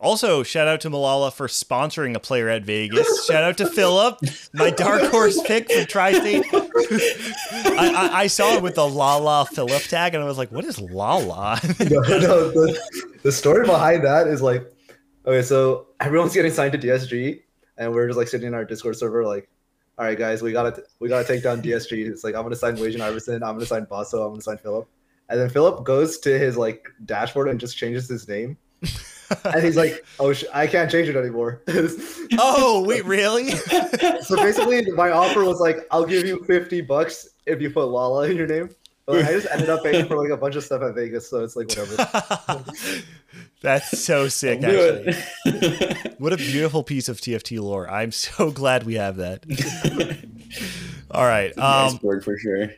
Also, shout out to Milala for sponsoring a player at Vegas. shout out to Philip, my dark horse pick from Tri-State. I, I, I saw it with the Lala Philip tag, and I was like, "What is Lala?" no, no, the, the story behind that is like, okay, so everyone's getting signed to DSG, and we're just like sitting in our Discord server, like, all right, guys, we gotta we gotta take down DSG. It's like I'm gonna sign Wajan Iverson, I'm gonna sign Basso, I'm gonna sign Philip, and then Philip goes to his like dashboard and just changes his name, and he's like, oh, sh- I can't change it anymore. oh, wait, really? so basically, my offer was like, I'll give you fifty bucks if you put Lala in your name. But I just ended up paying for like a bunch of stuff at Vegas, so it's like whatever. That's so sick, actually. What a beautiful piece of TFT lore. I'm so glad we have that. All right. Um, nice word for sure.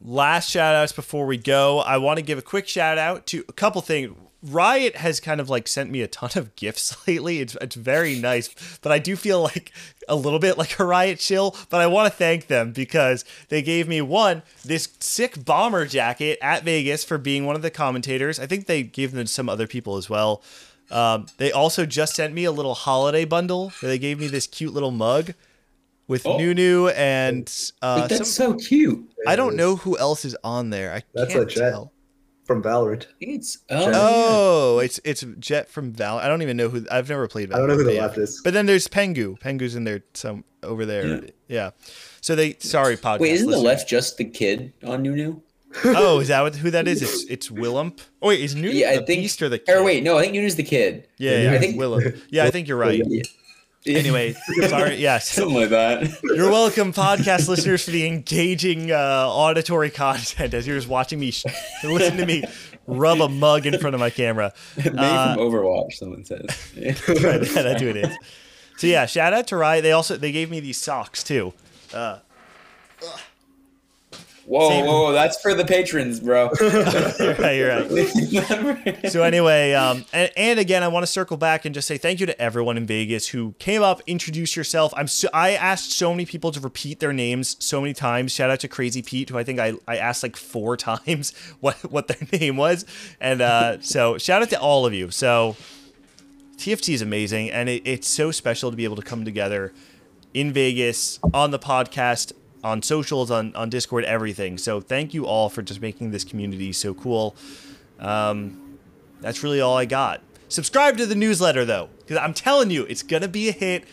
last shout outs before we go i want to give a quick shout out to a couple things riot has kind of like sent me a ton of gifts lately it's, it's very nice but i do feel like a little bit like a riot chill but i want to thank them because they gave me one this sick bomber jacket at vegas for being one of the commentators i think they gave them to some other people as well Um, they also just sent me a little holiday bundle. They gave me this cute little mug with Oh. Nunu and uh, that's some, so cute. I don't know who else is on there. I That's can't a Jett. tell. From Valorant. It's oh, Oh, it's it's Jett from Val. I don't even know who. I've never played. I don't know who Valorant, the but left is. But then there's Pengu. Pengu's in there some over there. Yeah. Yeah. So they sorry podcast. Wait, isn't the left just the kid on Nunu? Oh, is that what, who that is? It's it's Willump. Oh wait, is Nunu Yeah, I the think- beast or the kid? Or wait, no, I think Nunu's the kid. Yeah, yeah, I think- Willump. Yeah, I think you're right. Yeah. Anyway, sorry. Yes, something like that. you're welcome, podcast listeners, for the engaging uh, auditory content as you're just watching me sh- listen to me rub a mug in front of my camera. Made Uh, from Overwatch, someone says. right, that's who it is. So yeah, shout out to Riot. They also they gave me these socks too. Uh, Whoa, Same. whoa, that's for the patrons, bro. you're right, you're right. So anyway, um, and, and again, I want to circle back and just say thank you to everyone in Vegas who came up, introduced yourself. I'm so, I asked so many people to repeat their names so many times. Shout out to Crazy Pete, who I think I, I asked like four times what what their name was, and uh, so shout out to all of you. So TFT is amazing, and it, it's so special to be able to come together in Vegas on the podcast, on socials, on on Discord, everything. So thank you all for just making this community so cool. Um, that's really all I got. Subscribe to the newsletter though, because I'm telling you, it's gonna be a hit,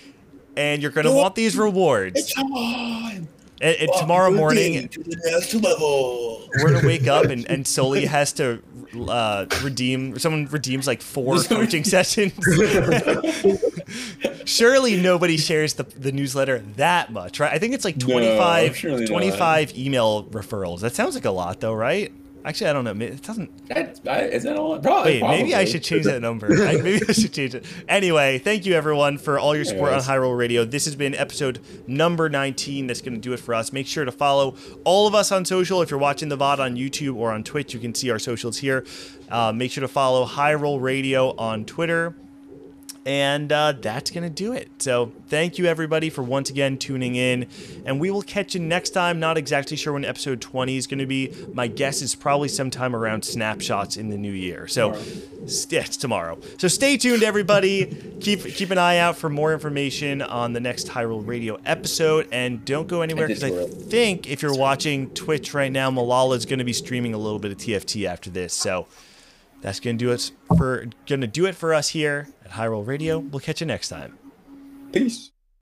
and you're gonna want these rewards. Come on. And, and tomorrow morning, To the next level. we're gonna wake up and, and Sully has to uh, redeem someone redeems like four coaching sessions. Surely nobody shares the, the newsletter that much, right? I think it's like 25, surely not. 25 email referrals. That sounds like a lot though, right? Actually, I don't know. It doesn't. That's, I- is that all? Probably. Wait, maybe I should change that number. I, maybe I should change it. Anyway, thank you everyone for all your support on Anyways. High Roll Radio. This has been episode number 19. That's going to do it for us. Make sure to follow all of us on social. If you're watching the VOD on YouTube or on Twitch, you can see our socials here. Uh, make sure to follow High Roll Radio on Twitter. And uh, that's going to do it. So, thank you everybody for once again tuning in. And we will catch you next time. Not exactly sure when episode 20 is going to be. My guess is probably sometime around snapshots in the new year. So, s- yeah, it's tomorrow. So, stay tuned, everybody. keep keep an eye out for more information on the next High Roll Radio episode. And don't go anywhere because I think if you're watching Twitch right now, Milala is going to be streaming a little bit of TFT after this. So, that's gonna do it for gonna do it for us here at High Roll Radio. We'll catch you next time. Peace.